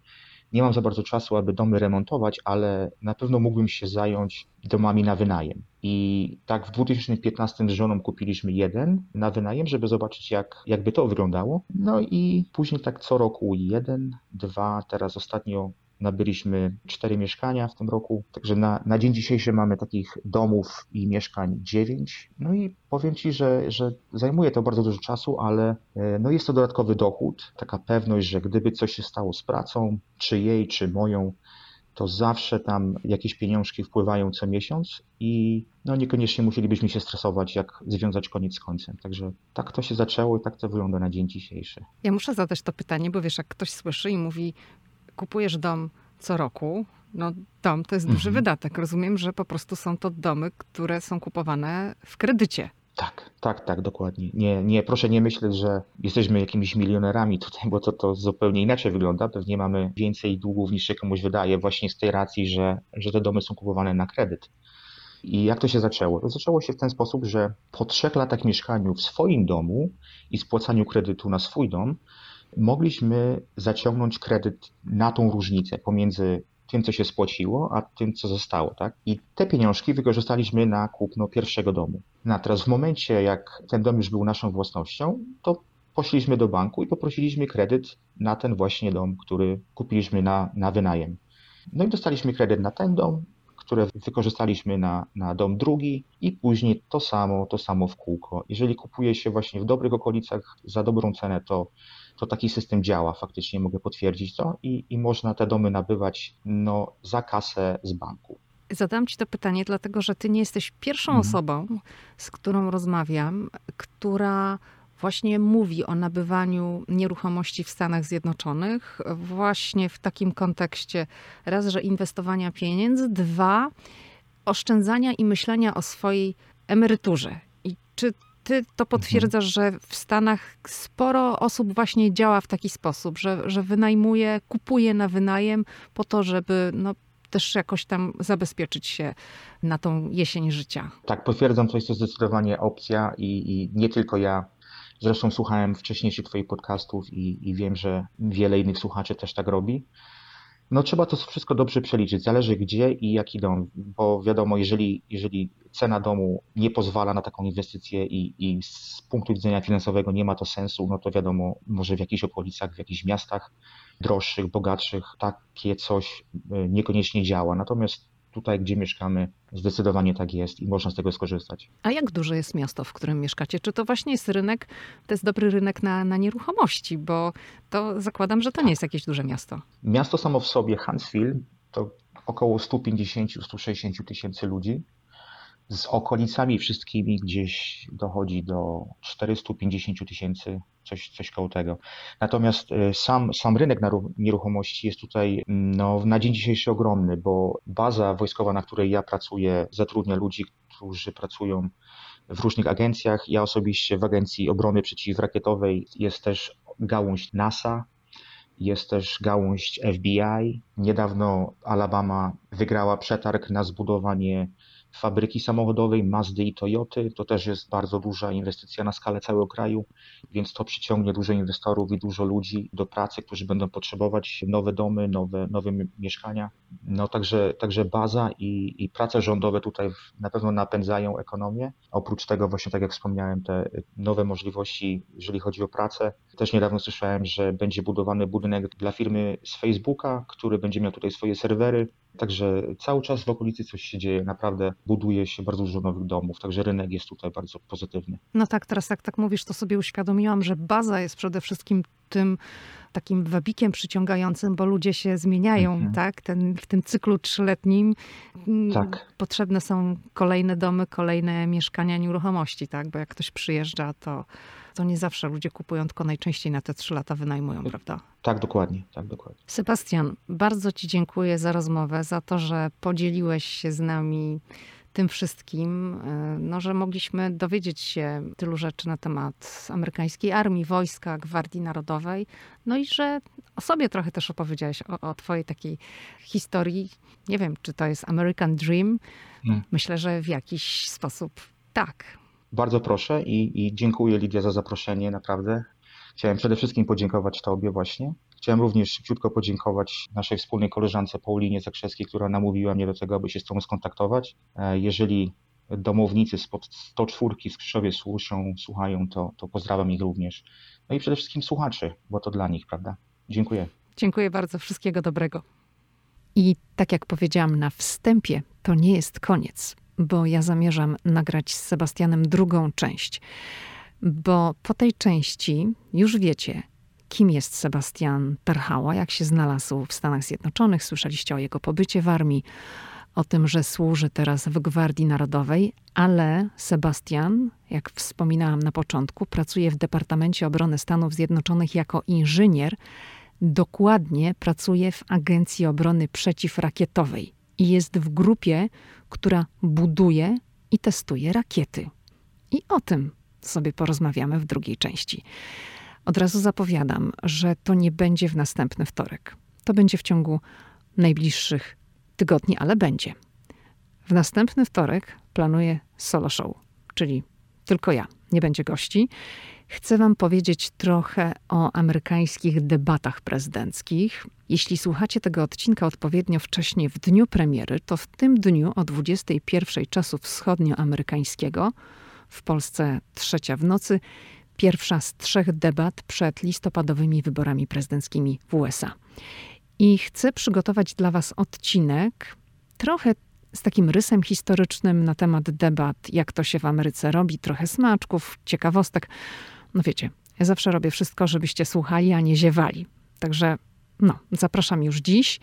nie mam za bardzo czasu, aby domy remontować, ale na pewno mógłbym się zająć domami na wynajem. I tak w 2015 z żoną kupiliśmy jeden na wynajem, żeby zobaczyć, jak, jakby to wyglądało. No i później tak co roku jeden, dwa, teraz ostatnio nabyliśmy cztery mieszkania w tym roku, także na, na dzień dzisiejszy mamy takich domów i mieszkań dziewięć. No i powiem Ci, że, że zajmuje to bardzo dużo czasu, ale e, no jest to dodatkowy dochód, taka pewność, że gdyby coś się stało z pracą, czy jej, czy moją, to zawsze tam jakieś pieniążki wpływają co miesiąc i no niekoniecznie musielibyśmy się stresować, jak związać koniec z końcem. Także tak to się zaczęło i tak to wygląda na dzień dzisiejszy. Ja muszę zadać to pytanie, bo wiesz, jak ktoś słyszy i mówi, kupujesz dom co roku, no dom to jest duży mhm. wydatek. Rozumiem, że po prostu są to domy, które są kupowane w kredycie. Tak, tak, tak, dokładnie. Nie, nie, proszę nie myśleć, że jesteśmy jakimiś milionerami tutaj, bo to, to zupełnie inaczej wygląda. Pewnie mamy więcej długów niż się komuś wydaje, właśnie z tej racji, że, że te domy są kupowane na kredyt. I jak to się zaczęło? To zaczęło się w ten sposób, że po trzech latach mieszkaniu w swoim domu i spłacaniu kredytu na swój dom, mogliśmy zaciągnąć kredyt na tą różnicę pomiędzy tym, co się spłaciło, a tym, co zostało. Tak? I te pieniążki wykorzystaliśmy na kupno pierwszego domu. No a teraz w momencie, jak ten dom już był naszą własnością, to poszliśmy do banku i poprosiliśmy kredyt na ten właśnie dom, który kupiliśmy na, na wynajem. No i dostaliśmy kredyt na ten dom, które wykorzystaliśmy na, na dom drugi i później to samo, to samo w kółko. Jeżeli kupuje się właśnie w dobrych okolicach za dobrą cenę, to to taki system działa, faktycznie mogę potwierdzić to i, i można te domy nabywać no, za kasę z banku. Zadam Ci to pytanie, dlatego że Ty nie jesteś pierwszą mhm. osobą, z którą rozmawiam, która właśnie mówi o nabywaniu nieruchomości w Stanach Zjednoczonych, właśnie w takim kontekście raz, że inwestowania pieniędzy, dwa, oszczędzania i myślenia o swojej emeryturze. I czy ty to potwierdzasz, że w Stanach sporo osób właśnie działa w taki sposób, że, że wynajmuje, kupuje na wynajem po to, żeby no, też jakoś tam zabezpieczyć się na tą jesień życia. Tak, potwierdzam, to jest to zdecydowanie opcja i, i nie tylko ja. Zresztą słuchałem wcześniejszych Twoich podcastów i, i wiem, że wiele innych słuchaczy też tak robi. No trzeba to wszystko dobrze przeliczyć. Zależy gdzie i jaki dom, bo wiadomo, jeżeli, jeżeli cena domu nie pozwala na taką inwestycję i, i z punktu widzenia finansowego nie ma to sensu, no to wiadomo, może w jakichś okolicach, w jakichś miastach droższych, bogatszych takie coś e, niekoniecznie działa. Natomiast tutaj, gdzie mieszkamy, zdecydowanie tak jest i można z tego skorzystać. A jak duże jest miasto, w którym mieszkacie? Czy to właśnie jest rynek, to jest dobry rynek na, na nieruchomości? Bo to zakładam, że to nie jest jakieś duże miasto. Miasto samo w sobie, Huntsville, to około 150-160 tysięcy ludzi z okolicami wszystkimi gdzieś dochodzi do 450 tysięcy, coś, coś koło tego. Natomiast y, sam, sam rynek nieruchomości jest tutaj no, na dzień dzisiejszy ogromny, bo baza wojskowa, na której ja pracuję, zatrudnia ludzi, którzy pracują w różnych agencjach. Ja osobiście w Agencji Obrony Przeciwrakietowej jest też gałąź NASA, jest też gałąź FBI. Niedawno Alabama wygrała przetarg na zbudowanie fabryki samochodowej, Mazdy i Toyoty. To też jest bardzo duża inwestycja na skalę całego kraju, więc to przyciągnie dużo inwestorów i dużo ludzi do pracy, którzy będą potrzebować nowe domy, nowe, nowe mieszkania. No także, także baza i, i prace rządowe tutaj na pewno napędzają ekonomię. Oprócz tego właśnie, tak jak wspomniałem, te nowe możliwości, jeżeli chodzi o pracę. Też niedawno słyszałem, że będzie budowany budynek dla firmy z Facebooka, który będzie miał tutaj swoje serwery, Także cały czas w okolicy coś się dzieje, naprawdę buduje się bardzo dużo nowych domów, także rynek jest tutaj bardzo pozytywny. No tak, teraz jak tak mówisz, to sobie uświadomiłam, że baza jest przede wszystkim tym takim wabikiem przyciągającym, bo ludzie się zmieniają, mhm. tak? Ten, w tym cyklu trzyletnim mm, tak. potrzebne są kolejne domy, kolejne mieszkania, nieruchomości, tak? Bo jak ktoś przyjeżdża, to to nie zawsze ludzie kupują, tylko najczęściej na te trzy lata wynajmują, prawda? Tak, dokładnie, tak, dokładnie. Sebastian, bardzo Ci dziękuję za rozmowę, za to, że podzieliłeś się z nami tym wszystkim, e, no, że mogliśmy dowiedzieć się tylu rzeczy na temat amerykańskiej armii, wojska, Gwardii Narodowej, no i że o sobie trochę też opowiedziałeś, o, o twojej takiej historii. Nie wiem, czy to jest American Dream. Hmm. Myślę, że w jakiś sposób tak. Bardzo proszę i, i dziękuję Lidia za zaproszenie, naprawdę. Chciałem przede wszystkim podziękować Tobie właśnie. Chciałem również szybciutko podziękować naszej wspólnej koleżance Paulinie Zakrzewskiej, która namówiła mnie do tego, aby się z Tobą skontaktować. E, jeżeli domownicy spod 104 z Krzyżowie słuszą, słuchają, to, to pozdrawiam ich również. No i przede wszystkim słuchaczy, bo to dla nich, prawda? Dziękuję. Dziękuję bardzo. Wszystkiego dobrego. I tak jak powiedziałam na wstępie, to nie jest koniec bo ja zamierzam nagrać z Sebastianem drugą część. Bo po tej części już wiecie, kim jest Sebastian Perhała, jak się znalazł w Stanach Zjednoczonych. Słyszeliście o jego pobycie w armii, o tym, że służy teraz w Gwardii Narodowej, ale Sebastian, jak wspominałam na początku, pracuje w Departamencie Obrony Stanów Zjednoczonych jako inżynier. Dokładnie pracuje w Agencji Obrony Przeciwrakietowej i jest w grupie, która buduje i testuje rakiety. I o tym sobie porozmawiamy w drugiej części. Od razu zapowiadam, że to nie będzie w następny wtorek. To będzie w ciągu najbliższych tygodni, ale będzie. W następny wtorek planuję solo show, czyli tylko ja, nie będzie gości. Chcę Wam powiedzieć trochę o amerykańskich debatach prezydenckich. Jeśli słuchacie tego odcinka odpowiednio wcześnie w dniu premiery, to w tym dniu o 21 czasu wschodnioamerykańskiego, w Polsce trzecia w nocy, pierwsza z trzech debat przed listopadowymi wyborami prezydenckimi w USA. I chcę przygotować dla Was odcinek trochę z takim rysem historycznym na temat debat, jak to się w Ameryce robi, trochę smaczków, ciekawostek. No wiecie, ja zawsze robię wszystko, żebyście słuchali, a nie ziewali. Także no, zapraszam już dziś,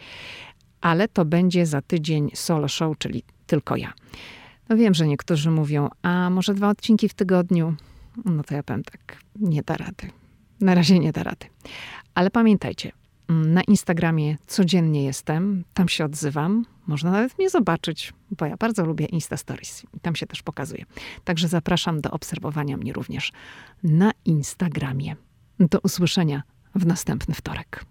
ale to będzie za tydzień solo show, czyli tylko ja. No wiem, że niektórzy mówią, a może dwa odcinki w tygodniu? No to ja powiem tak, nie da rady. Na razie nie da rady. Ale pamiętajcie, na Instagramie codziennie jestem, tam się odzywam. Można nawet mnie zobaczyć, bo ja bardzo lubię Insta Stories. Tam się też pokazuję. Także zapraszam do obserwowania mnie również na Instagramie. Do usłyszenia w następny wtorek.